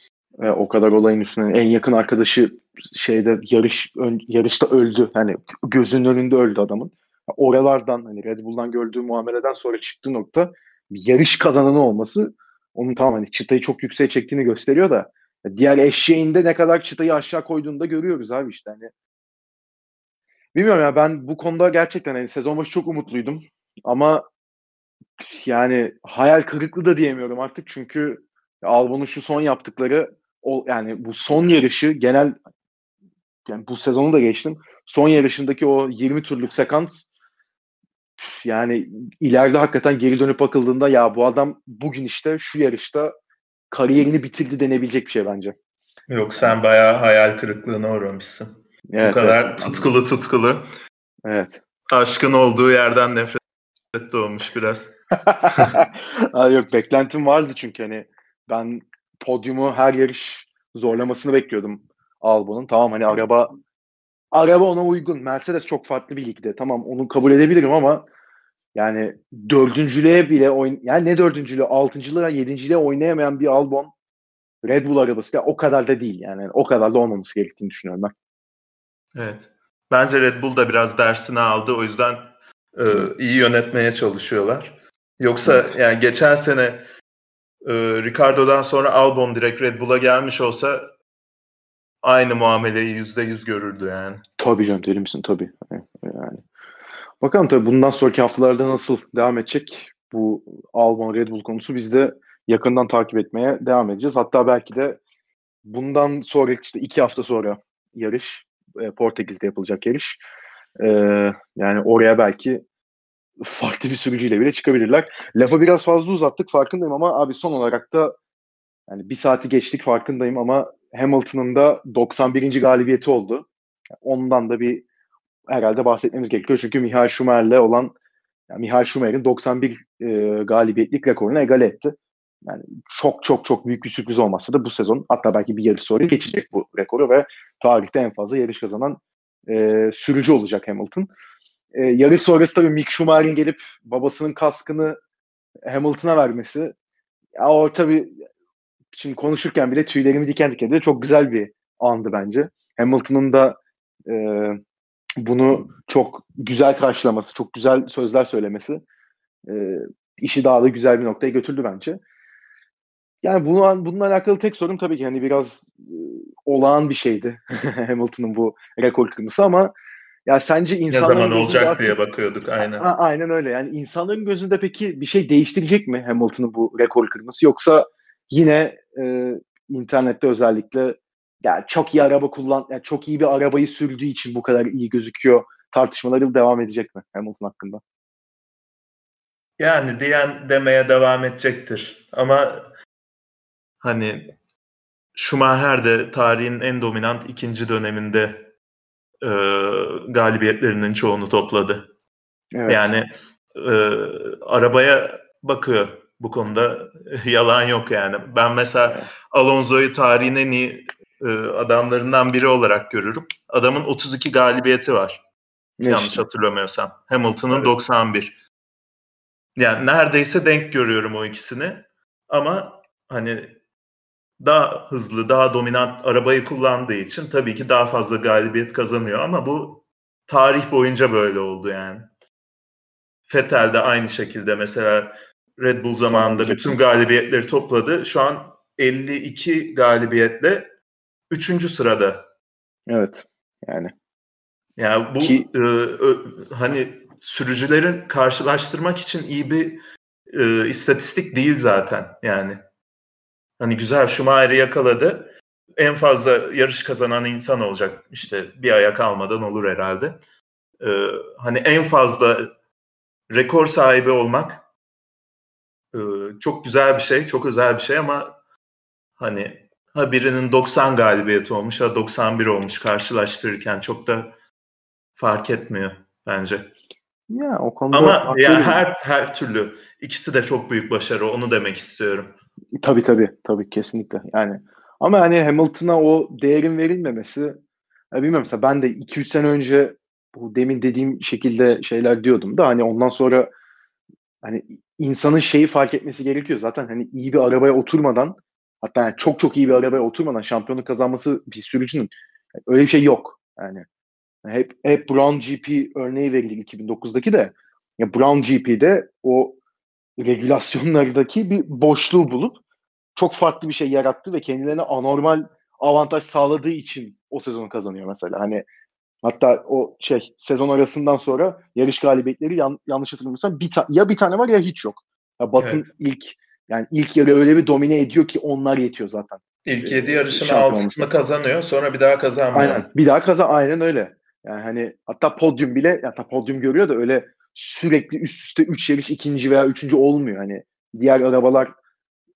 E, o kadar olayın üstüne en yakın arkadaşı şeyde yarış ön, yarışta öldü. Hani gözünün önünde öldü adamın. Oralardan hani Red Bull'dan gördüğü muameleden sonra çıktığı nokta yarış kazananı olması onun tamam hani çıtayı çok yükseğe çektiğini gösteriyor da Diğer eşeğinde ne kadar çıtayı aşağı koyduğunu da görüyoruz abi işte hani. Bilmiyorum ya ben bu konuda gerçekten hani sezon başı çok umutluydum. Ama yani hayal kırıklığı da diyemiyorum artık çünkü Albon'un şu son yaptıkları o yani bu son yarışı genel yani bu sezonu da geçtim. Son yarışındaki o 20 turluk sekans yani ileride hakikaten geri dönüp bakıldığında ya bu adam bugün işte şu yarışta kariyerini bitirdi denebilecek bir şey bence. Yok sen bayağı hayal kırıklığına uğramışsın. Evet, bu kadar evet. tutkulu tutkulu. Evet. Aşkın olduğu yerden nefret doğmuş biraz. Yok beklentim vardı çünkü hani ben podyumu her yarış zorlamasını bekliyordum Albon'un. Tamam hani araba araba ona uygun. Mercedes çok farklı bir ligde. Tamam onu kabul edebilirim ama yani dördüncülüğe bile oyn yani ne dördüncülüğü altıncılığa yedinciliğe oynayamayan bir Albon Red Bull arabası da o kadar da değil yani o kadar da olmaması gerektiğini düşünüyorum ben. Evet. Bence Red Bull da biraz dersini aldı. O yüzden e, iyi yönetmeye çalışıyorlar. Yoksa evet. yani geçen sene e, Ricardo'dan sonra Albon direkt Red Bull'a gelmiş olsa aynı muameleyi yüzde yüz görürdü yani. Tabii canım deli misin tabii. Yani. Bakalım tabii bundan sonraki haftalarda nasıl devam edecek bu Albon Red Bull konusu biz de yakından takip etmeye devam edeceğiz. Hatta belki de bundan sonra işte iki hafta sonra yarış e, Portekiz'de yapılacak yarış. E, yani oraya belki farklı bir sürücüyle bile çıkabilirler. Lafı biraz fazla uzattık farkındayım ama abi son olarak da yani bir saati geçtik farkındayım ama Hamilton'ın da 91. galibiyeti oldu. Ondan da bir herhalde bahsetmemiz gerekiyor. Çünkü Michael Schumacher'le olan yani Michael Schumacher'in 91 e, galibiyetlik rekorunu egale etti. Yani çok çok çok büyük bir sürpriz olmazsa da bu sezon hatta belki bir yarış sonra geçecek bu rekoru ve tarihte en fazla yarış kazanan e, sürücü olacak Hamilton. E, yarış sonrası tabii Mick Schumacher'in gelip babasının kaskını Hamilton'a vermesi ya o tabii şimdi konuşurken bile tüylerimi diken diken ediyor. Çok güzel bir andı bence. Hamilton'ın da e, bunu çok güzel karşılaması, çok güzel sözler söylemesi e, işi daha da güzel bir noktaya götürdü bence. Yani bunu, bununla alakalı tek sorun tabii ki hani biraz e, olağan bir şeydi Hamilton'ın bu rekor kırması ama ya sence insanların ne zaman olacak artık, diye bakıyorduk aynen. A, aynen öyle. Yani insanların gözünde peki bir şey değiştirecek mi Hamilton'ın bu rekor kırması yoksa yine e, internette özellikle yani çok iyi araba kullan yani çok iyi bir arabayı sürdüğü için bu kadar iyi gözüküyor tartışmaları devam edecek mi Hamilton hakkında? Yani diyen demeye devam edecektir. Ama hani Schumacher de tarihin en dominant ikinci döneminde e, galibiyetlerinin çoğunu topladı. Evet. Yani e, arabaya bakıyor bu konuda yalan yok yani. Ben mesela Alonso'yu tarihin en iyi e, adamlarından biri olarak görürüm. Adamın 32 galibiyeti var. Ne yanlış işte? hatırlamıyorsam. Hamilton'ın evet. 91. Yani neredeyse denk görüyorum o ikisini. Ama hani daha hızlı, daha dominant arabayı kullandığı için tabii ki daha fazla galibiyet kazanıyor ama bu tarih boyunca böyle oldu yani. Vettel de aynı şekilde mesela Red Bull zamanında bütün galibiyetleri topladı. Şu an 52 galibiyetle 3. sırada. Evet. Yani. Yani bu Ki... e, ö, hani sürücülerin karşılaştırmak için iyi bir e, istatistik değil zaten yani. Hani güzel Schumacher'i yakaladı. En fazla yarış kazanan insan olacak. İşte bir aya kalmadan olur herhalde. Ee, hani en fazla rekor sahibi olmak e, çok güzel bir şey, çok özel bir şey ama hani ha birinin 90 galibiyeti olmuş ha 91 olmuş karşılaştırırken çok da fark etmiyor bence. Ya o konuda ama ya her her türlü ikisi de çok büyük başarı onu demek istiyorum. Tabii tabii. Tabii kesinlikle. Yani ama hani Hamilton'a o değerin verilmemesi ya bilmiyorum mesela ben de 2-3 sene önce bu demin dediğim şekilde şeyler diyordum da hani ondan sonra hani insanın şeyi fark etmesi gerekiyor. Zaten hani iyi bir arabaya oturmadan hatta yani çok çok iyi bir arabaya oturmadan şampiyonluk kazanması bir sürücünün öyle bir şey yok. Yani hep hep Brown GP örneği verilir 2009'daki de ya Brown GP'de o regülasyonlardaki bir boşluğu bulup çok farklı bir şey yarattı ve kendilerine anormal avantaj sağladığı için o sezonu kazanıyor mesela. Hani hatta o şey sezon arasından sonra yarış galibiyetleri yan, yanlış hatırlamıyorsam bir ta- ya bir tane var ya hiç yok. Ya Batın evet. ilk yani ilk yarı öyle bir domine ediyor ki onlar yetiyor zaten. İlk 7 yarışın altısını kazanıyor sonra bir daha kazanmıyor. Aynen. Bir daha kazan aynen öyle. Yani hani hatta podyum bile hatta podyum görüyor da öyle sürekli üst üste 3 yarış ikinci veya üçüncü olmuyor. Hani diğer arabalar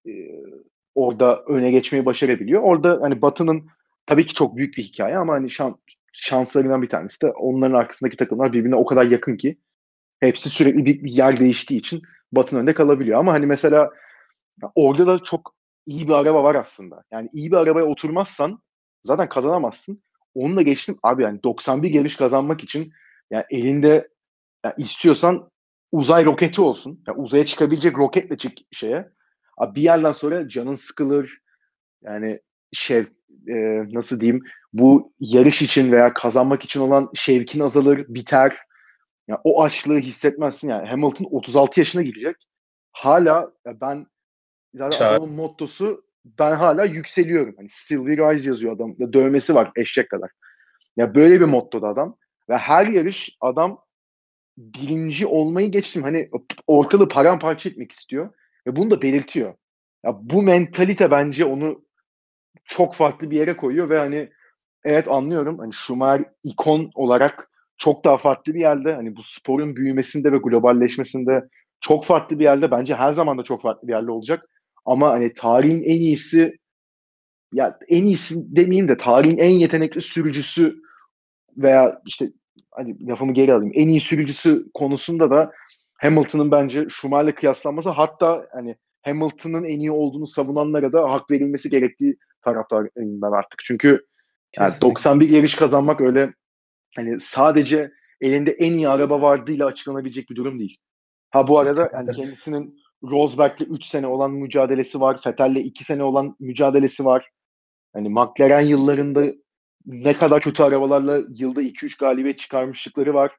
e, orada öne geçmeyi başarabiliyor. Orada hani Batı'nın tabii ki çok büyük bir hikaye ama hani şan, şanslarından bir tanesi de onların arkasındaki takımlar birbirine o kadar yakın ki hepsi sürekli bir, bir yer değiştiği için Batı'nın önünde kalabiliyor. Ama hani mesela orada da çok iyi bir araba var aslında. Yani iyi bir arabaya oturmazsan zaten kazanamazsın. Onu da geçtim. Abi yani 91 yarış kazanmak için yani elinde yani istiyorsan uzay roketi olsun. Yani uzaya çıkabilecek roketle çık şeye. Abi bir yerden sonra canın sıkılır. Yani şey e, nasıl diyeyim bu yarış için veya kazanmak için olan şevkin azalır, biter. Yani o açlığı hissetmezsin yani. Hamilton 36 yaşına girecek. Hala ya ben zaten adamın mottosu ben hala yükseliyorum. Hani still we rise yazıyor adam. Dövmesi var eşek kadar. Ya böyle bir mottoda adam. Ve her yarış adam birinci olmayı geçtim. Hani ortalığı paramparça etmek istiyor. Ve bunu da belirtiyor. Ya bu mentalite bence onu çok farklı bir yere koyuyor ve hani evet anlıyorum. Hani Schumacher ikon olarak çok daha farklı bir yerde. Hani bu sporun büyümesinde ve globalleşmesinde çok farklı bir yerde. Bence her zaman da çok farklı bir yerde olacak. Ama hani tarihin en iyisi ya en iyisi demeyeyim de tarihin en yetenekli sürücüsü veya işte hani lafımı geri alayım. En iyi sürücüsü konusunda da Hamilton'ın bence Schumacher'le kıyaslanması hatta hani Hamilton'ın en iyi olduğunu savunanlara da hak verilmesi gerektiği taraftarıyım ben artık. Çünkü yani 91 yarış kazanmak öyle hani sadece elinde en iyi araba vardığıyla açıklanabilecek bir durum değil. Ha bu arada yani kendisinin Rosberg'le 3 sene olan mücadelesi var. Vettel'le 2 sene olan mücadelesi var. Hani McLaren yıllarında ne kadar kötü arabalarla yılda 2-3 galibiyet çıkarmışlıkları var.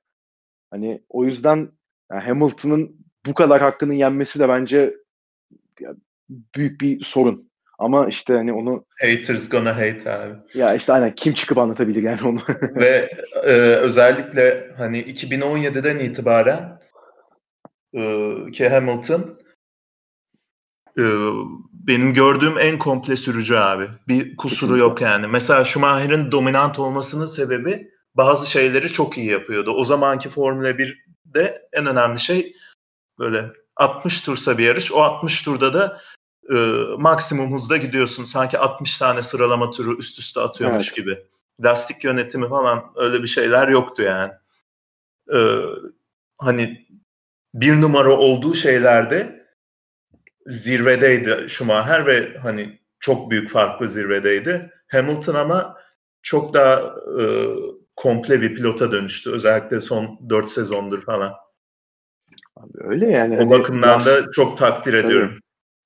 Hani o yüzden yani Hamilton'ın bu kadar hakkının yenmesi de bence büyük bir sorun. Ama işte hani onu haters gonna hate abi. Ya işte aynen kim çıkıp anlatabilir yani onu. Ve e, özellikle hani 2017'den itibaren e, ki Hamilton e, benim gördüğüm en komple sürücü abi. Bir kusuru Kesinlikle. yok yani. Mesela Schumacher'ın dominant olmasının sebebi bazı şeyleri çok iyi yapıyordu. O zamanki Formula 1'de en önemli şey böyle 60 tursa bir yarış. O 60 turda da e, maksimum hızda gidiyorsun. Sanki 60 tane sıralama turu üst üste atıyormuş evet. gibi. Lastik yönetimi falan öyle bir şeyler yoktu yani. E, hani bir numara olduğu şeylerde zirvedeydi Schumacher ve hani çok büyük farklı zirvedeydi. Hamilton ama çok daha e, komple bir pilota dönüştü. Özellikle son 4 sezondur falan. Abi öyle yani. O hani bakımdan last... da çok takdir ediyorum. Tabii.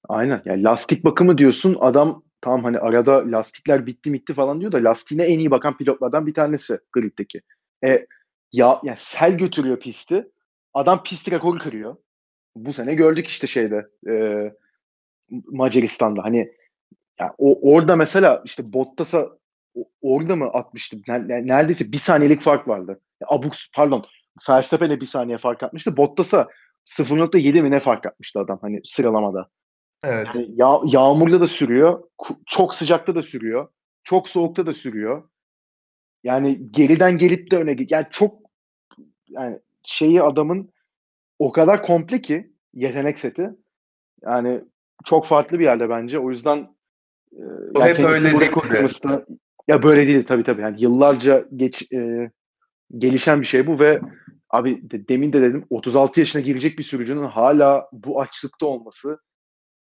Aynen. Yani lastik bakımı diyorsun. Adam tamam hani arada lastikler bitti bitti falan diyor da lastiğine en iyi bakan pilotlardan bir tanesi griddeki. E, ya yani sel götürüyor pisti. Adam pist rekoru kırıyor. Bu sene gördük işte şeyde e, Macaristan'da. Hani yani o orada mesela işte Bottas'a orada mı atmıştı? Neredeyse bir saniyelik fark vardı. Abuk pardon Verstappen'e bir saniye fark atmıştı. Bottas'a 0.7 mi ne fark atmıştı adam hani sıralamada. Evet. Yani yağ, yağmurda da sürüyor. Çok sıcakta da sürüyor. Çok soğukta da sürüyor. Yani geriden gelip de öne yani çok yani şeyi adamın o kadar komple ki yetenek seti. Yani çok farklı bir yerde bence. O yüzden e, o yani hep öyle değil. Ya böyle değil tabii tabii. Yani yıllarca geç e, gelişen bir şey bu ve abi de, demin de dedim 36 yaşına girecek bir sürücünün hala bu açlıkta olması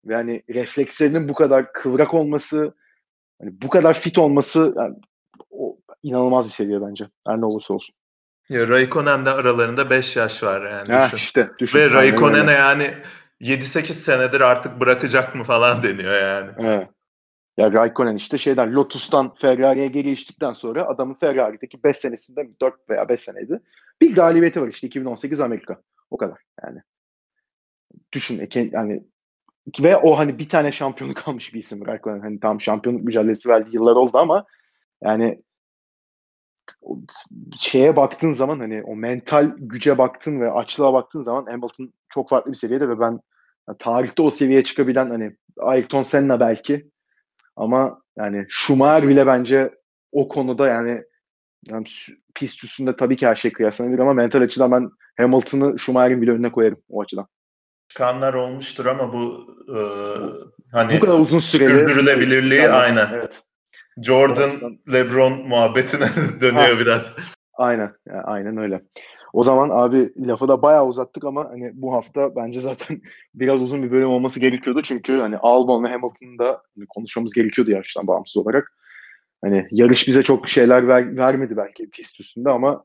ve hani reflekslerinin bu kadar kıvrak olması, hani bu kadar fit olması yani, o inanılmaz bir seviye bence. Her ne olursa olsun. Ya Raikkonen'de aralarında 5 yaş var yani. Ha, düşün. işte düşün. Ve Raikkonen'e yani 7-8 senedir artık bırakacak mı falan deniyor yani. Evet. Ya Raikkonen işte şeyden Lotus'tan Ferrari'ye geri geçtikten sonra adamın Ferrari'deki 5 senesinde 4 veya 5 seneydi. Bir galibiyeti var işte 2018 Amerika. O kadar yani. Düşün yani ve o hani bir tane şampiyonluk kalmış bir isim Raikkonen. Hani tam şampiyonluk mücadelesi verdiği yıllar oldu ama yani şeye baktığın zaman hani o mental güce baktın ve açlığa baktığın zaman Hamilton çok farklı bir seviyede ve ben yani tarihte o seviyeye çıkabilen hani Ayrton Senna belki ama yani Schumacher bile bence o konuda yani, yani pist üstünde tabii ki her şey kıyaslanabilir ama mental açıdan ben Hamilton'ı Schumacher'in bile önüne koyarım o açıdan. Çıkanlar olmuştur ama bu e, hani bu kadar uzun süreli sürdürülebilirliği yani, aynen. Evet. Jordan LeBron muhabbetine dönüyor ha. biraz. Aynen. Yani aynen öyle. O zaman abi lafı da bayağı uzattık ama hani bu hafta bence zaten biraz uzun bir bölüm olması gerekiyordu. Çünkü hani Albon ve Hamilton'da hani konuşmamız gerekiyordu yarıştan bağımsız olarak. Hani yarış bize çok şeyler ver, vermedi belki pist üstünde ama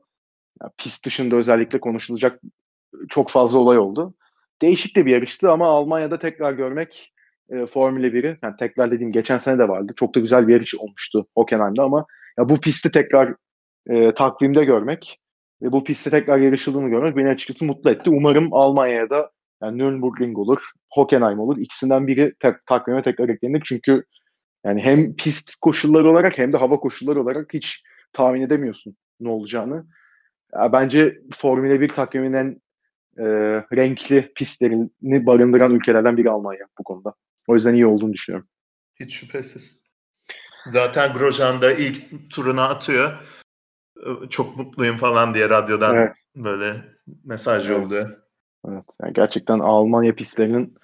yani pist dışında özellikle konuşulacak çok fazla olay oldu. Değişik de bir yarıştı ama Almanya'da tekrar görmek e, Formula 1'i yani tekrar dediğim geçen sene de vardı. Çok da güzel bir yarış olmuştu Hockenheim'de ama ya bu pisti tekrar e, takvimde görmek ve bu pistte tekrar yarışıldığını görmek beni açıkçası mutlu etti. Umarım Almanya'ya da yani Nürburgring olur, Hockenheim olur. İkisinden biri te- takvime tekrar eklenir. Çünkü yani hem pist koşulları olarak hem de hava koşulları olarak hiç tahmin edemiyorsun ne olacağını. Ya bence Formula 1 takviminin e, renkli pistlerini barındıran ülkelerden biri Almanya bu konuda. O yüzden iyi olduğunu düşünüyorum. Hiç şüphesiz. Zaten Grosjean da ilk turuna atıyor. Çok mutluyum falan diye radyodan evet. böyle mesaj evet. yolluyor. Evet. Yani gerçekten Almanya pistlerinin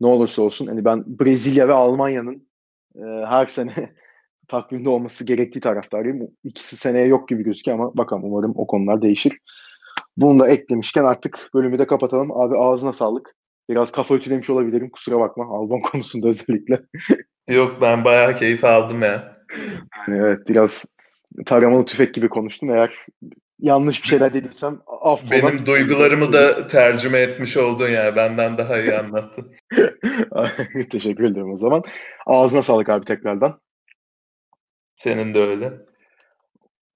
ne olursa olsun hani ben Brezilya ve Almanya'nın e, her sene takvimde olması gerektiği taraftarıyım. İkisi seneye yok gibi gözüküyor ama bakalım umarım o konular değişir. Bunu da eklemişken artık bölümü de kapatalım. Abi ağzına sağlık. Biraz kafa ütülemiş olabilirim. Kusura bakma. Albon konusunda özellikle. Yok ben bayağı keyif aldım ya. Yani evet biraz taramalı tüfek gibi konuştum. Eğer yanlış bir şeyler dediysem affola. Benim duygularımı da tercüme etmiş oldun ya. Benden daha iyi anlattın. Teşekkür ederim o zaman. Ağzına sağlık abi tekrardan. Senin de öyle.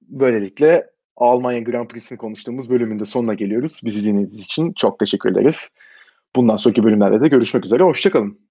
Böylelikle Almanya Grand Prix'sini konuştuğumuz bölümün de sonuna geliyoruz. Bizi dinlediğiniz için çok teşekkür ederiz. Bundan sonraki bölümlerde de görüşmek üzere. Hoşçakalın.